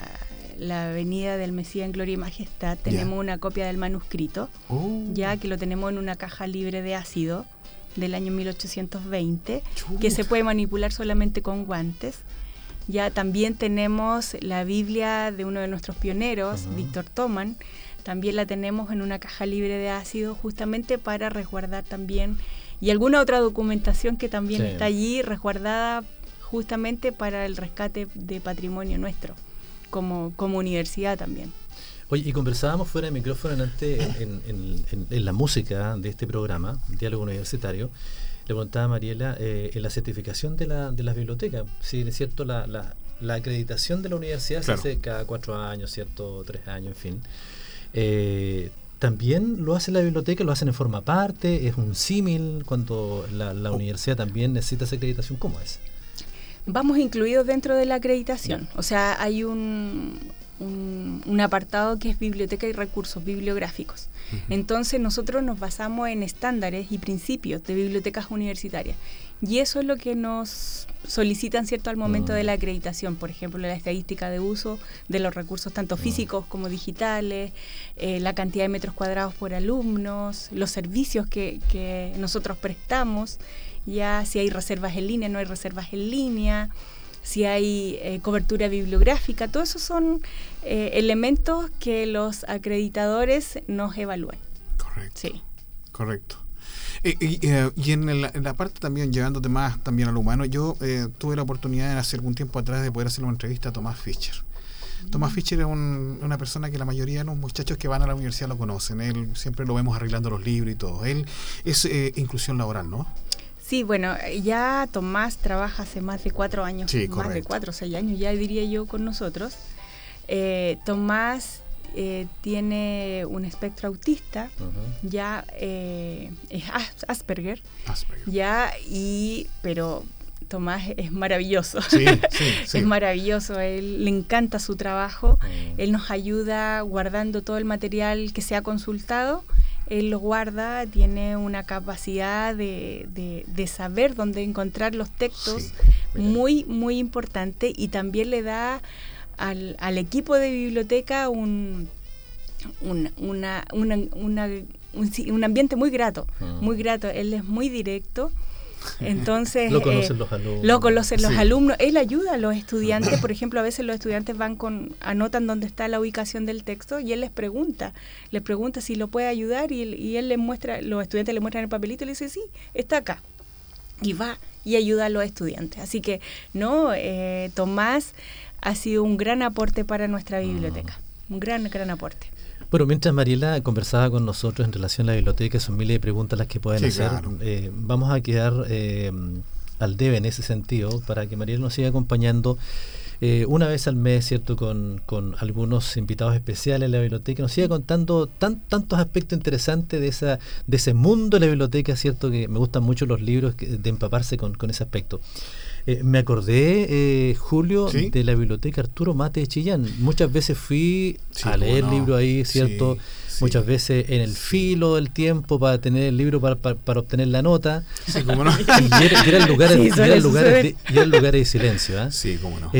la Avenida del Mesías en Gloria y Majestad. Tenemos una copia del manuscrito, Oh, ya que lo tenemos en una caja libre de ácido del año 1820, chuta. que se puede manipular solamente con guantes. Ya también tenemos la Biblia de uno de nuestros pioneros. Víctor Toman. También la tenemos en una caja libre de ácido justamente para resguardar también y alguna otra documentación que también Sí. está allí resguardada justamente para el rescate de patrimonio nuestro como, como universidad también. Oye, y conversábamos fuera de micrófono antes en, en- en- en la música de este programa, Diálogo Universitario. Le preguntaba a Mariela eh, en la certificación de, la, de las bibliotecas. Si es cierto, la, la- la acreditación de la universidad Claro. se hace cada cuatro años, ¿cierto? Tres años, en fin. Eh, también lo hace la biblioteca, lo hacen en forma aparte, es un símil cuando la, la universidad también necesita esa acreditación. ¿Cómo es? Vamos incluidos dentro de la acreditación. O sea, hay un, un, un apartado que es biblioteca y recursos bibliográficos. Entonces nosotros nos basamos en estándares y principios de bibliotecas universitarias. Y eso es lo que nos solicitan, ¿cierto?, al momento de la acreditación. Por ejemplo, la estadística de uso de los recursos tanto físicos como digitales, eh, la cantidad de metros cuadrados por alumnos, los servicios que, que nosotros prestamos, ya si hay reservas en línea, no hay reservas en línea, si hay eh, cobertura bibliográfica, todos esos son eh, elementos que los acreditadores nos evalúan. correcto. Sí. Correcto. Eh, y, eh, y en, la, en la parte también, llevándote más también a lo humano, yo eh, tuve la oportunidad hace algún tiempo atrás de poder hacer una entrevista a Tomás Fischer. Tomás Fischer es una persona que la mayoría de los muchachos que van a la universidad lo conocen. Él siempre lo vemos arreglando los libros y todo. Él es eh, inclusión laboral, ¿no? Sí, bueno, ya Tomás trabaja hace más de cuatro años, más de cuatro o seis años, ya diría yo, con nosotros. Eh, Tomás eh, tiene un espectro autista, ya es Asperger, Asperger, ya y pero Tomás es maravilloso. Sí, sí, es maravilloso. él le encanta su trabajo. Mm. Él nos ayuda guardando todo el material que se ha consultado. Él lo guarda, tiene una capacidad de, de, saber dónde encontrar los textos muy, muy importante y también le da al, al equipo de biblioteca un, una, una, un, ambiente muy grato, mm. muy grato. Él es muy directo entonces, lo conocen eh, los alumnos. Lo conocen los alumnos. Él ayuda a los estudiantes, por ejemplo, a veces los estudiantes van con, anotan dónde está la ubicación del texto y él les pregunta, les pregunta si lo puede ayudar y, él les muestra, los estudiantes le muestran el papelito y le dice, sí, está acá. Y va y ayuda a los estudiantes. Así que, no, eh, Tomás ha sido un gran aporte para nuestra biblioteca, un gran, gran aporte. Bueno, mientras Mariela conversaba con nosotros en relación a la biblioteca, son miles de preguntas las que pueden hacer. Eh, vamos a quedar eh, al debe en ese sentido para que Mariela nos siga acompañando eh, una vez al mes, ¿cierto? Con, con, algunos invitados especiales en la biblioteca, nos siga contando tan, tantos aspectos interesantes de, esa, de ese mundo de la biblioteca, ¿cierto? Que me gustan mucho los libros de empaparse con, con ese aspecto. Eh, me acordé, eh, Julio, de la biblioteca Arturo Mate de Chillán. Muchas veces fui a leer el libro ahí, ¿cierto? muchas veces en el filo del tiempo para tener el libro para, para, obtener la nota. Sí, cómo no. Y, eran lugares, lugares, de, silencio. ¿eh? Sí, cómo no.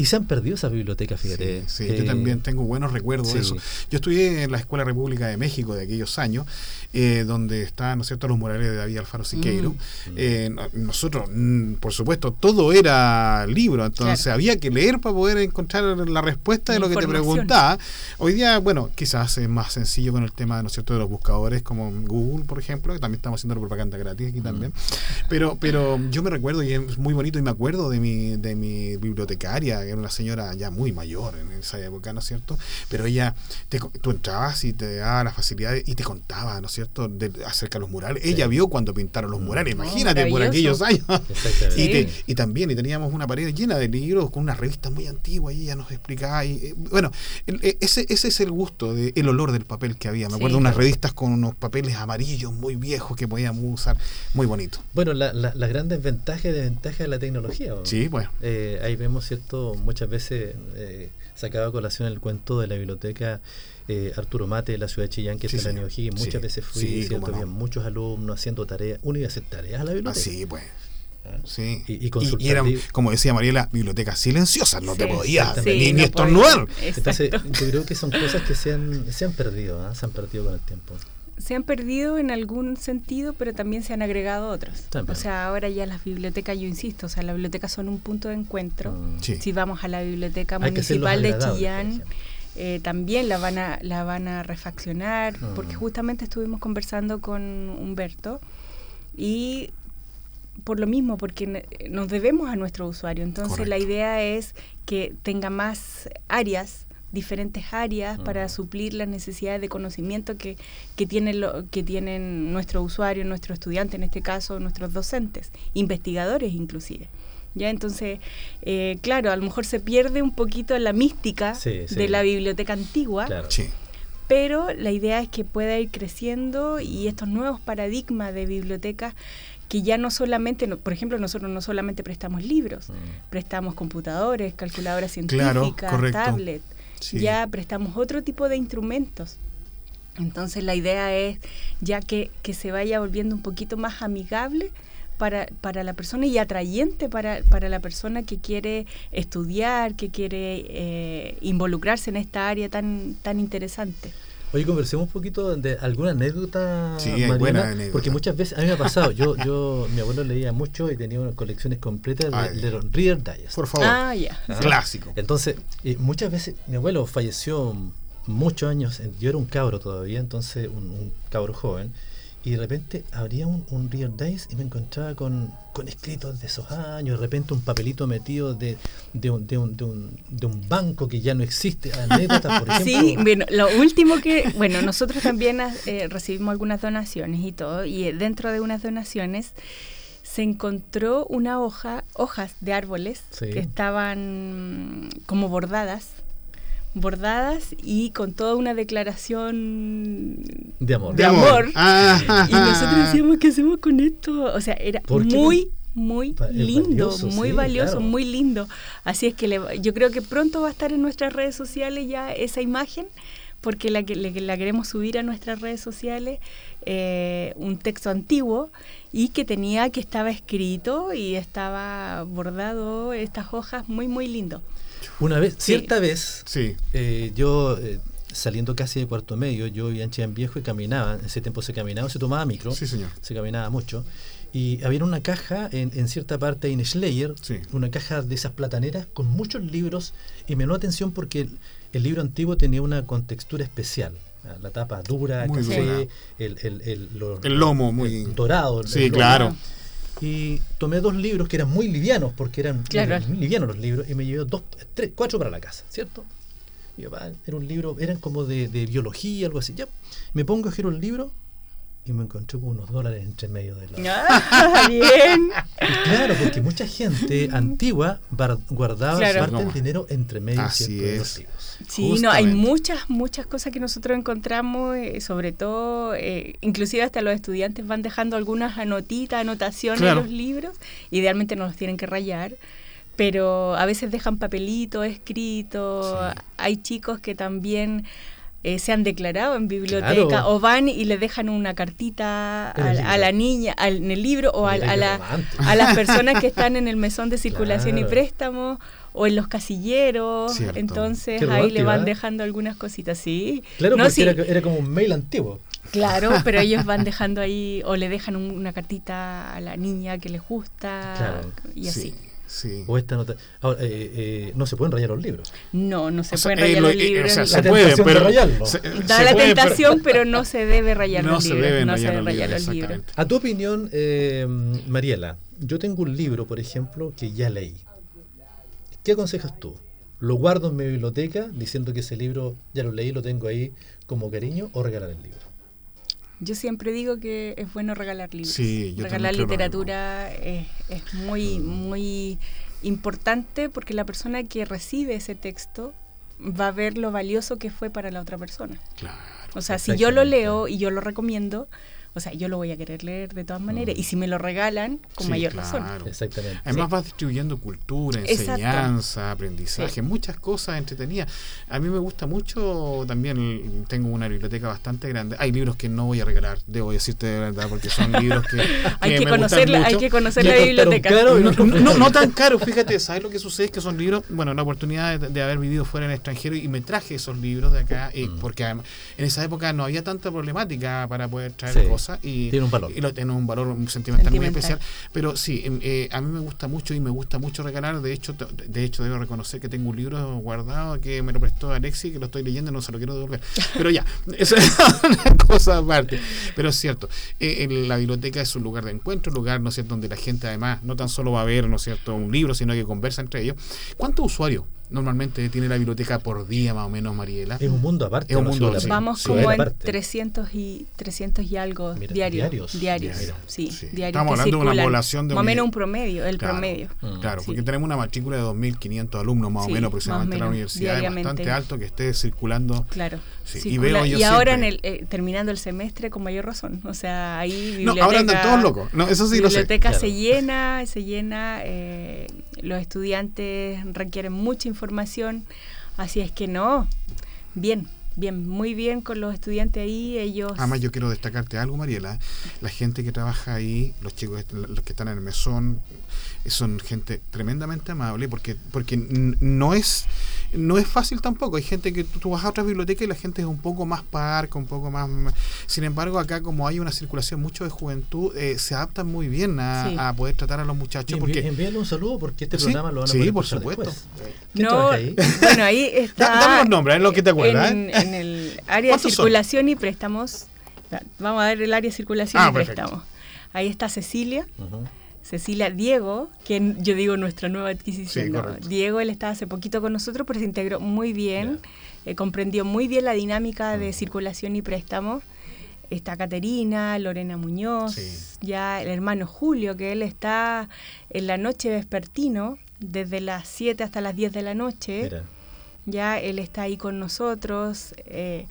Eh, y se han perdido esas bibliotecas, fíjate. Sí, yo también tengo buenos recuerdos de eso. Yo estudié en la Escuela República de México de aquellos años, eh, donde están, ¿no es cierto?, los murales de David Alfaro Siqueiro. Mm. Eh, nosotros, mm, por supuesto, todo era libro, entonces había que leer para poder encontrar la respuesta de lo que te preguntaba. Hoy día, bueno, quizás es más sencillo con el tema, ¿no es cierto?, de los buscadores como Google, por ejemplo, que también estamos haciendo propaganda gratis aquí también. Mm. Pero, pero yo me recuerdo, y es muy bonito, y me acuerdo de mi, de mi bibliotecaria, era una señora ya muy mayor en esa época, ¿no es cierto? Pero ella, te, tú entrabas y te daba las facilidades y te contaba, ¿no es cierto?, de, acerca de los murales. Ella vio cuando pintaron los mm. murales, imagínate, por aquellos años. y, y, también, y teníamos una pared llena de libros con unas revistas muy antiguas y ella nos explicaba. Y, eh, bueno, e, ese, ese es el gusto, de, el olor del papel que había. Me acuerdo unas revistas con unos papeles amarillos muy viejos que podíamos usar, muy bonito. Bueno, las la, grandes ventajas y desventajas de la tecnología. Sí, bueno. Eh, ahí vemos, ¿cierto? Muchas veces eh, sacaba a colación el cuento de la biblioteca eh, Arturo Mate de la ciudad de Chillán, que es el año Muchas veces fui, ¿cierto? muchos alumnos haciendo tareas. Uno iba a hacer tareas a la biblioteca. Ah, sí, pues. ¿Ah? Sí. Y, y, eran, como decía Mariela, bibliotecas silenciosas, no te podías ni, ni estornudar. Entonces, yo creo que son cosas que se han, se han perdido, ¿ah? se han perdido con el tiempo se han perdido en algún sentido, pero también se han agregado otros. O sea, ahora ya las bibliotecas, yo insisto, o sea, las bibliotecas son un punto de encuentro. Mm. Si vamos a la biblioteca municipal de Chillán, eh, también la van a la van a refaccionar, mm. porque justamente estuvimos conversando con Humberto y por lo mismo, porque nos debemos a nuestro usuario. Entonces la idea es que tenga más áreas diferentes áreas para suplir las necesidades de conocimiento que, que, tienen lo, que tienen nuestro usuario, nuestro estudiante, en este caso nuestros docentes, investigadores inclusive. ¿Ya? Entonces, eh, claro, a lo mejor se pierde un poquito la mística de la biblioteca antigua, pero la idea es que pueda ir creciendo y estos nuevos paradigmas de bibliotecas que ya no solamente, por ejemplo, nosotros no solamente prestamos libros, mm. prestamos computadores, calculadoras científicas, tablets ya prestamos otro tipo de instrumentos. Entonces la idea es ya que, que se vaya volviendo un poquito más amigable para, para la persona y atrayente para, para, la persona que quiere estudiar, que quiere eh, involucrarse en esta área tan, tan interesante. Oye, conversemos un poquito de alguna anécdota, sí, Mariana, porque muchas veces, a mí me ha pasado, yo, yo, mi abuelo leía mucho y tenía unas colecciones completas de, de, Reader Digest. Por favor. Ah, ya. Clásico. Entonces, muchas veces, mi abuelo falleció muchos años, yo era un cabro todavía, entonces un, cabro joven, y de repente abría un, un Reader Days y me encontraba con, con escritos de esos años, de repente un papelito metido de, de, un, de, un, de, un, de un banco que ya no existe, anécdotas, por ejemplo. Sí, bueno, lo último que, bueno, nosotros también eh, recibimos algunas donaciones y todo, y dentro de unas donaciones se encontró una hoja, hojas de árboles Sí. que estaban como bordadas, bordadas y con toda una declaración De amor. de amor. Ah, Y nosotros decíamos, ¿qué hacemos con esto? O sea, era muy, muy lindo, valioso, muy sí, valioso, claro. muy lindo. Así es que le- yo creo que pronto va a estar en nuestras redes sociales ya esa imagen, porque la, que- le- la queremos subir a nuestras redes sociales, eh, un texto antiguo y que tenía, que estaba escrito y estaba bordado estas hojas, muy, muy lindo. Una vez, Sí. cierta vez, Sí. eh, yo eh, saliendo casi de cuarto medio, yo vivía en Chillán Viejo y caminaba, en ese tiempo se caminaba, se tomaba micro, Sí, señor. se caminaba mucho. Y había una caja en, en cierta parte en Schleyer, Sí. una caja de esas plataneras con muchos libros y me llamó la atención porque el, el libro antiguo tenía una contextura especial. La tapa dura, Muy café, dura. el, el, el, lo- El lomo muy- el dorado. Sí, el lomo. Y tomé dos libros que eran muy livianos, porque eran, Claro. muy livianos los libros, y me llevé dos, tres, cuatro para la casa, ¿cierto? Y yo, pa, era un libro, eran como de, de biología, algo así. Ya, me pongo a girar el libro y me encontré con unos dólares entre medio de la. Ah, bien. Y claro, porque mucha gente antigua guardaba Claro. parte No. del dinero entre medio de es. los libros. Sí, no, hay muchas, muchas cosas que nosotros encontramos, eh, sobre todo, eh, inclusive hasta los estudiantes van dejando algunas anotitas, anotaciones Claro. en los libros, idealmente no los tienen que rayar, pero a veces dejan papelitos escritos, Sí. hay chicos que también... eh, se han declarado en biblioteca Claro. o van y le dejan una cartita a, a la niña al- en el libro o a, Mira a la, a las personas que están en el mesón de circulación y Claro. préstamo o en los casilleros. Cierto. Entonces Qué ahí le van ¿eh? dejando algunas cositas, sí. Claro, No, porque sí, era, era como un mail antiguo. claro, pero ellos van dejando ahí o le dejan un- una cartita a la niña que les gusta Claro. y así. Sí, sí. O esta nota. Ahora, eh, eh, no se pueden rayar los libros. No, no se O sea, pueden eh, rayar lo- los eh, libros. o sea, ni- se La puede, pero se- da se la puede, tentación, pero no se debe rayar no los se libros. deben no se deben rayar libros, los libros. exactamente. A tu opinión, eh, Mariela, yo tengo un libro, por ejemplo, que ya leí. ¿Qué aconsejas tú? ¿Lo guardo en mi biblioteca diciendo que ese libro ya lo leí, lo tengo ahí como cariño o regalar el libro? Yo siempre digo que es bueno regalar libros. Sí, yo regalar literatura es, es muy, muy importante porque la persona que recibe ese texto va a ver lo valioso que fue para la otra persona. Claro. O sea, si yo lo leo y yo lo recomiendo, o sea, yo lo voy a querer leer de todas maneras. Mm. Y si me lo regalan, con Sí, mayor claro. razón. Exactamente. Además Sí. vas distribuyendo cultura, Exacto. enseñanza, aprendizaje, Sí. muchas cosas entretenidas. A mí me gusta mucho, también tengo una biblioteca bastante grande. Hay libros que no voy a regalar, debo decirte de verdad, porque son libros que, Hay que, me conocer gustan la, hay que conocer la biblioteca. caro No, no- tan caro, fíjate, ¿sabes lo que sucede? Es que son libros, bueno, la oportunidad de, de haber vivido fuera en el extranjero y me traje esos libros de acá, eh, Mm. porque además, en esa época no había tanta problemática para poder traer Sí, y tiene un valor. y lo, tiene un valor sentimental, muy especial. Pero sí, em, eh, a mí me gusta mucho y me gusta mucho regalar. De hecho, de hecho debo reconocer que tengo un libro guardado que me lo prestó Alexi, que lo estoy leyendo y no se lo quiero devolver. Pero ya, eso es una cosa aparte. Pero es cierto, eh, en la biblioteca es un lugar de encuentro, un lugar, ¿no es cierto?, donde la gente además no tan solo va a ver, ¿no es cierto?, un libro, sino que conversa entre ellos. ¿Cuántos usuarios normalmente tiene la biblioteca por día, más o menos, Mariela? Es un mundo aparte. Es un mundo, sí. Vamos como en aparte. 300 y 300 y algo Mira, diarios. diarios. Diarios, Mira. sí, Sí. diarios Estamos hablando de una población de Más o menos un promedio, el Claro. promedio. Mm. Claro, Sí. porque tenemos una matrícula de 2.500 alumnos más Sí, o menos aproximadamente en la universidad. Es bastante alto que esté circulando. Claro. Sí, y circula. veo yo Y ahora en el, eh, terminando el semestre con mayor razón. O sea, ahí No, biblioteca, ahora andan todos locos. No, eso sí lo sé. biblioteca Claro. se llena, se llena. eh, los estudiantes requieren mucha información. Así es que no, bien, bien, muy bien con los estudiantes ahí. Ellos Además, yo quiero destacarte algo, Mariela. La gente que trabaja ahí, los chicos, los que están en el mesón, son gente tremendamente amable porque porque no es no es fácil tampoco. Hay gente que tú, vas a otras bibliotecas y la gente es un poco más parca, un poco más... Sin embargo, acá como hay una circulación mucho de juventud, eh, se adaptan muy bien a, Sí. a poder tratar a los muchachos. Envi- porque Envíale un saludo porque este Sí, programa lo van a sí, poder por supuesto. después. ¿Quién No, ahí? bueno, ahí está. Da- dame los nombres, es lo que te acuerdas, En, ¿eh? en el área de circulación y préstamos Vamos a ver el área de circulación Ah, y perfecto. préstamos. Ahí está Cecilia. Cecilia Diego, que yo digo nuestra nueva adquisición. Sí, ¿no? correcto. Diego, él estaba hace poquito con nosotros, pero se integró muy bien, eh, comprendió muy bien la dinámica Mm. de circulación y préstamos. Está Caterina, Lorena Muñoz, Sí. ya el hermano Julio, que él está en la noche vespertino, desde las 7 hasta las 10 de la noche. Mira. Ya él está ahí con nosotros. Eh,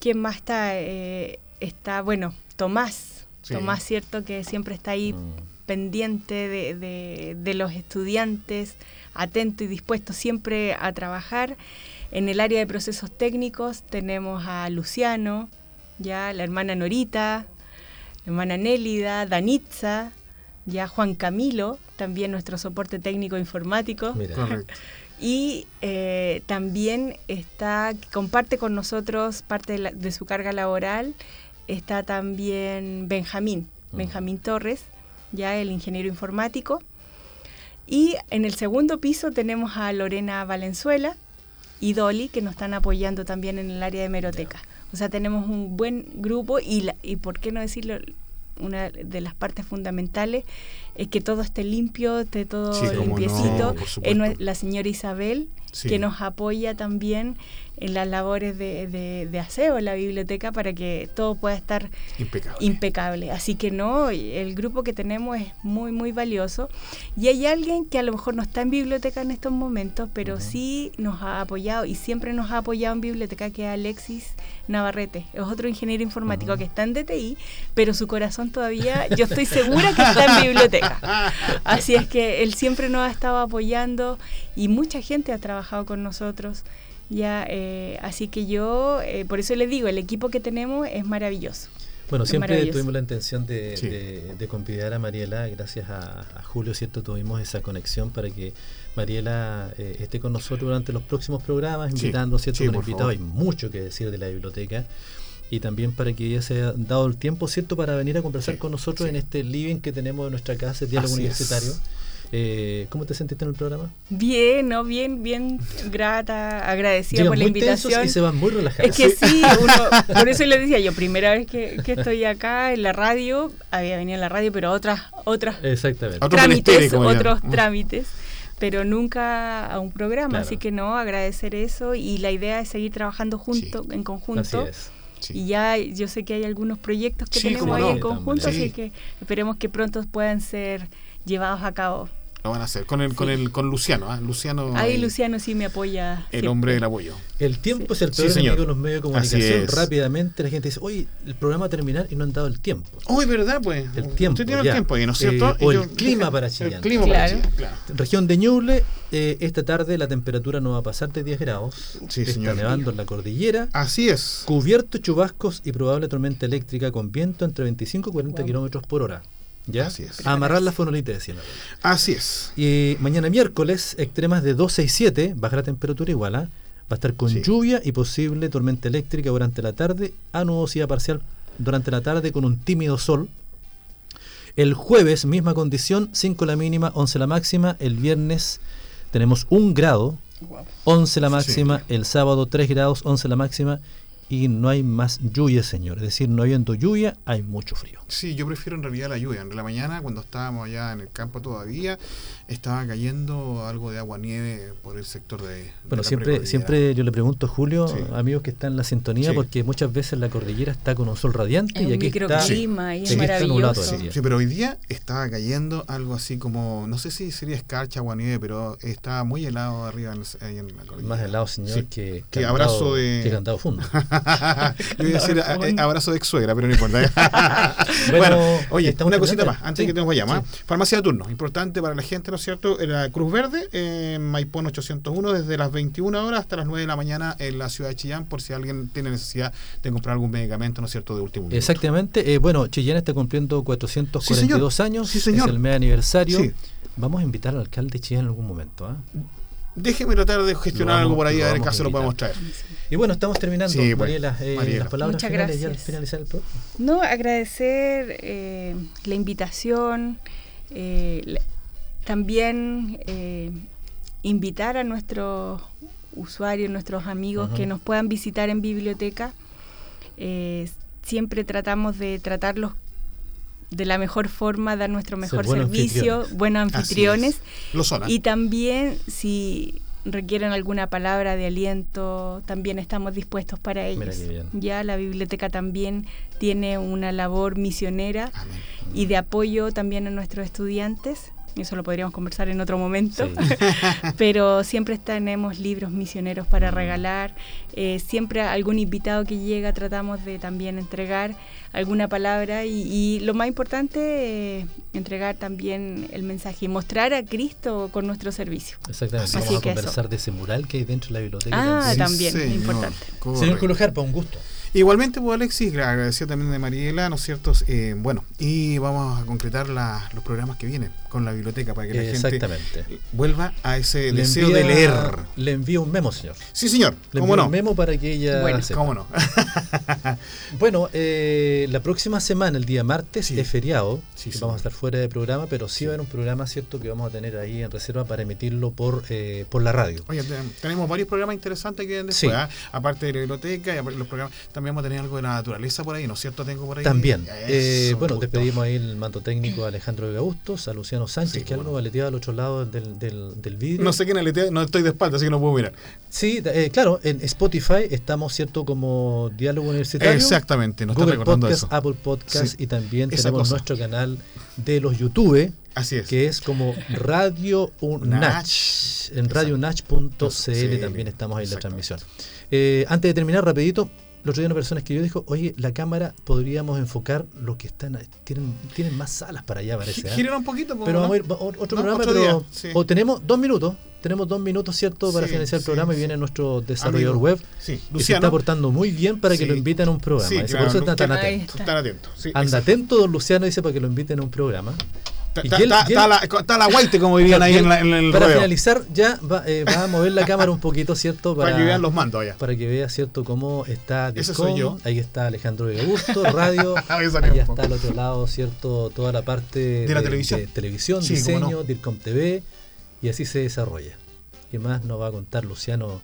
¿Quién más está? Eh, está, bueno, Tomás. Sí. Tomás, cierto, que siempre está ahí Mm. Pendiente de, de- de los estudiantes, atento y dispuesto siempre a trabajar. En el área de procesos técnicos tenemos a Luciano, ya la hermana Norita, la hermana Nélida, Danitza, ya Juan Camilo, también nuestro soporte técnico informático. Mira. Correcto. Y eh, también está, comparte con nosotros parte de, la- de su carga laboral, está también Benjamín, Mm. Benjamín Torres, ya el ingeniero informático. Y en el segundo piso tenemos a Lorena Valenzuela y Dolly, que nos están apoyando también en el área de meroteca. O sea, tenemos un buen grupo y, la- y por qué no decirlo, una de las partes fundamentales es que todo esté limpio, esté todo Sí, no, limpiecito. supuesto. nue- la señora Isabel, Sí. que nos apoya también en las labores de, de- de aseo en la biblioteca para que todo pueda estar Impecable. impecable. Así que no, el grupo que tenemos es muy, muy valioso. Y hay alguien que a lo mejor no está en biblioteca en estos momentos, pero sí nos ha apoyado y siempre nos ha apoyado en biblioteca, que es Alexis Navarrete. Es otro ingeniero informático que está en DTI, pero su corazón todavía, yo estoy segura que está en biblioteca. Así es que él siempre nos ha estado apoyando y mucha gente ha trabajado con nosotros. Ya, eh, así que yo, eh, por eso les digo, el equipo que tenemos es maravilloso. Bueno, Es siempre maravilloso. tuvimos la intención de, Sí. de- de convidar a Mariela, gracias a, a Julio, ¿cierto? Tuvimos esa conexión para que Mariela eh, esté con nosotros durante los próximos programas, Sí, invitando, ¿cierto? sí, Con invitados, hay mucho que decir de la biblioteca. Y también para que ella se haya dado el tiempo, ¿cierto? Para venir a conversar Sí, con nosotros sí. en este living que tenemos en nuestra casa, el diálogo Así es. universitario. Eh, ¿Cómo te sentiste en el programa? Bien, ¿no? Bien, bien grata, agradecida Llegan por la muy invitación. y se van muy relajados. Es que sí, uno, por eso le decía yo, primera vez que, que estoy acá en la radio, había venido a la radio, pero otras, otras Exactamente. Trámites, otros trámites, pero nunca a un programa, Claro. así que no, agradecer eso y la idea es seguir trabajando junto, en Así conjunto. es. Sí. Y ya yo sé que hay algunos proyectos que Sí, tenemos ahí no. en conjunto, Sí. así que esperemos que pronto puedan ser llevados a cabo. Lo van a hacer con el, con Sí. el, con Luciano, ¿ah? Luciano. Ahí el, Luciano sí me apoya. el siempre. hombre del apoyo. El tiempo es el Sí, peor señor. enemigo de los medios de comunicación. Rápidamente la gente dice, oye, el programa va a terminar y no han dado el tiempo. Hoy, ¿verdad? Pues. El tiempo, Usted tiene ya. el tiempo ahí, ¿no es Eh, cierto? o Y el clima para Chillán. El clima para Claro. Chillán, claro. Región de Ñuble, eh, esta tarde la temperatura no va a pasar de 10 grados. Sí, Está señor. nevando en la cordillera. Así es. Cubierto chubascos y probable tormenta eléctrica con viento entre 25 y 40 Wow. kilómetros por hora. ¿Ya? Así es. Amarrar la fonolita, decían. Así es. Y mañana miércoles, extremas de 12 y 7, baja la temperatura igual, ¿ah? Va a estar con Sí. lluvia y posible tormenta eléctrica durante la tarde, a nubosidad parcial durante la tarde con un tímido sol. El jueves, misma condición, 5 la mínima, 11 la máxima. El viernes tenemos 1 grado, 11 la máxima. El sábado 3 grados, 11 la máxima. Y no hay más lluvia, señor. Es decir, no habiendo lluvia, hay mucho frío. Sí, yo prefiero en realidad la lluvia. En la mañana, cuando estábamos allá en el campo todavía, estaba cayendo algo de agua nieve por el sector de. Bueno, la siempre, siempre yo le pregunto a Julio, Sí. amigos que están en la sintonía, Sí. porque muchas veces la cordillera está con un sol radiante Es y aquí está, microclima y es está maravilloso. día. Sí, pero hoy día estaba cayendo algo así como, no sé si sería escarcha o nieve, pero estaba muy helado arriba en, en la cordillera. Más helado, señor, Sí. que, Que abrazo de- que candado fundo. Yo iba a decir a- a- abrazo de ex suegra, pero no importa. Bueno, oye, una cosita más, antes Sí, que nos vayamos. sí. ¿ah? Farmacia de turno, importante para la gente, ¿no es cierto? En la Cruz Verde, en Maipón 801, desde las 21 horas hasta las 9 de la mañana en la ciudad de Chillán, por si alguien tiene necesidad de comprar algún medicamento, ¿no es cierto?, de último minuto. Exactamente. eh, bueno, Chillán está cumpliendo 442 años. Sí, señor. Es el mes aniversario. Sí. Vamos a invitar al alcalde de Chillán en algún momento. ¿ah? Déjeme tratar de gestionar vamos- algo por ahí, a ver en caso lo podemos traer. Y bueno, estamos terminando. Sí, pues, Mariela, eh, Mariela. las palabras Muchas finales ya al gracias. finalizar el programa. No, agradecer eh, la invitación, eh, la- también eh, invitar a nuestros usuarios, nuestros amigos que nos puedan visitar en biblioteca. Eh, siempre tratamos de tratarlos de la mejor forma, dar nuestro mejor servicio, anfitriones. buenos anfitriones. es. Lo son. ¿ah? Y también si requieren alguna palabra de aliento, también estamos dispuestos para ellos. Ya la biblioteca también tiene una labor misionera Amén. y de apoyo también a nuestros estudiantes. Eso lo podríamos conversar en otro momento. Sí. Pero siempre tenemos libros misioneros para regalar. Eh, siempre algún invitado que llega tratamos de también entregar alguna palabra y, y lo más importante, eh, entregar también el mensaje y mostrar a Cristo con nuestro servicio. Exactamente. Así Vamos a eso. conversar de ese mural que hay dentro de la biblioteca. Ah, también. también, señor. importante. Correcto. Señor Julio Jarpa, un gusto. Igualmente, pues Alexis, agradecido también de Mariela, ¿no es cierto? Eh, bueno, y vamos a concretar la- los programas que vienen con la biblioteca para que la gente vuelva a ese Le deseo envía- de leer. Le envío un memo, señor. Sí, señor, Le cómo envío no. un memo para que ella Bueno, sepa. ¿Cómo no? Bueno, eh, la próxima semana, el día martes, Sí. es feriado. Sí, sí. Vamos a estar fuera de programa, pero sí, va a haber un programa, ¿cierto?, que vamos a tener ahí en reserva para emitirlo por, eh, por la radio. Oye, te- tenemos varios programas interesantes que vienen Sí. después, ¿ah? aparte de la biblioteca y los programas, también vamos a tener algo de la naturaleza por ahí, ¿no es cierto? Tengo por ahí. También. Eh, bueno, despedimos ahí el mando técnico a Alejandro Vega Bustos, a Luciano Sánchez, Sí, que algo bueno. valeteaba al otro lado del, del, del vidrio. No sé quién aletea, no estoy de espalda, así que no puedo mirar. Sí, eh, claro, en Spotify estamos, ¿cierto?, como Diálogo Universitario. Exactamente, nos Google recordando Podcast, eso. Apple Podcast Sí, y también tenemos cosa. nuestro canal de los YouTube, Así es. que es como Radio Unach. Nach. En radionach.cl CL. también estamos ahí en la transmisión. Eh, antes de terminar, rapidito, el otro día una persona escribió y dijo, oye, la cámara podríamos enfocar los que están, tienen, tienen más salas para allá, parece. ¿ah?". Gira un poquito, pues, Pero ¿no? vamos a ir, otro No, programa, otro pero día, sí. o tenemos dos minutos, tenemos dos minutos, ¿cierto?, para Sí, finalizar el sí, programa y viene nuestro desarrollador Amigo. web, Sí, que se está portando muy bien para que lo inviten a un programa. Sí, Dice, claro, por eso está tan atento. está. Anda exacto. atento, don Luciano dice, para que lo inviten a un programa. Está- la- guaite, como dirían ahí en, el para finalizar, ya va, eh, va a mover la cámara un poquito, ¿cierto? Para que vean los mandos allá. para que vea, ¿cierto?, cómo está Discom. soy yo. Ahí está Alejandro de Augusto, radio. Allá está al otro lado, ¿cierto?, toda la parte la televisión. de televisión, diseño. DIRCOM TV, y así se desarrolla. ¿Qué más nos va a contar Luciano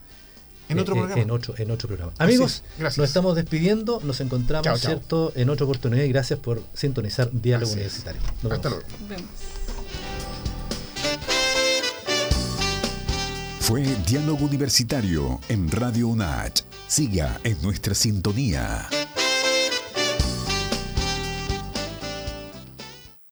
En otro eh, eh, programa. En otro, en otro programa. Amigos, es, nos estamos despidiendo, nos encontramos, Chao, chao. ¿cierto?, en otra oportunidad y gracias por sintonizar Diálogo Así. Universitario. Nos Hasta vemos. luego. Vemos. Fue Diálogo Universitario en Radio UNACH. Siga en nuestra sintonía.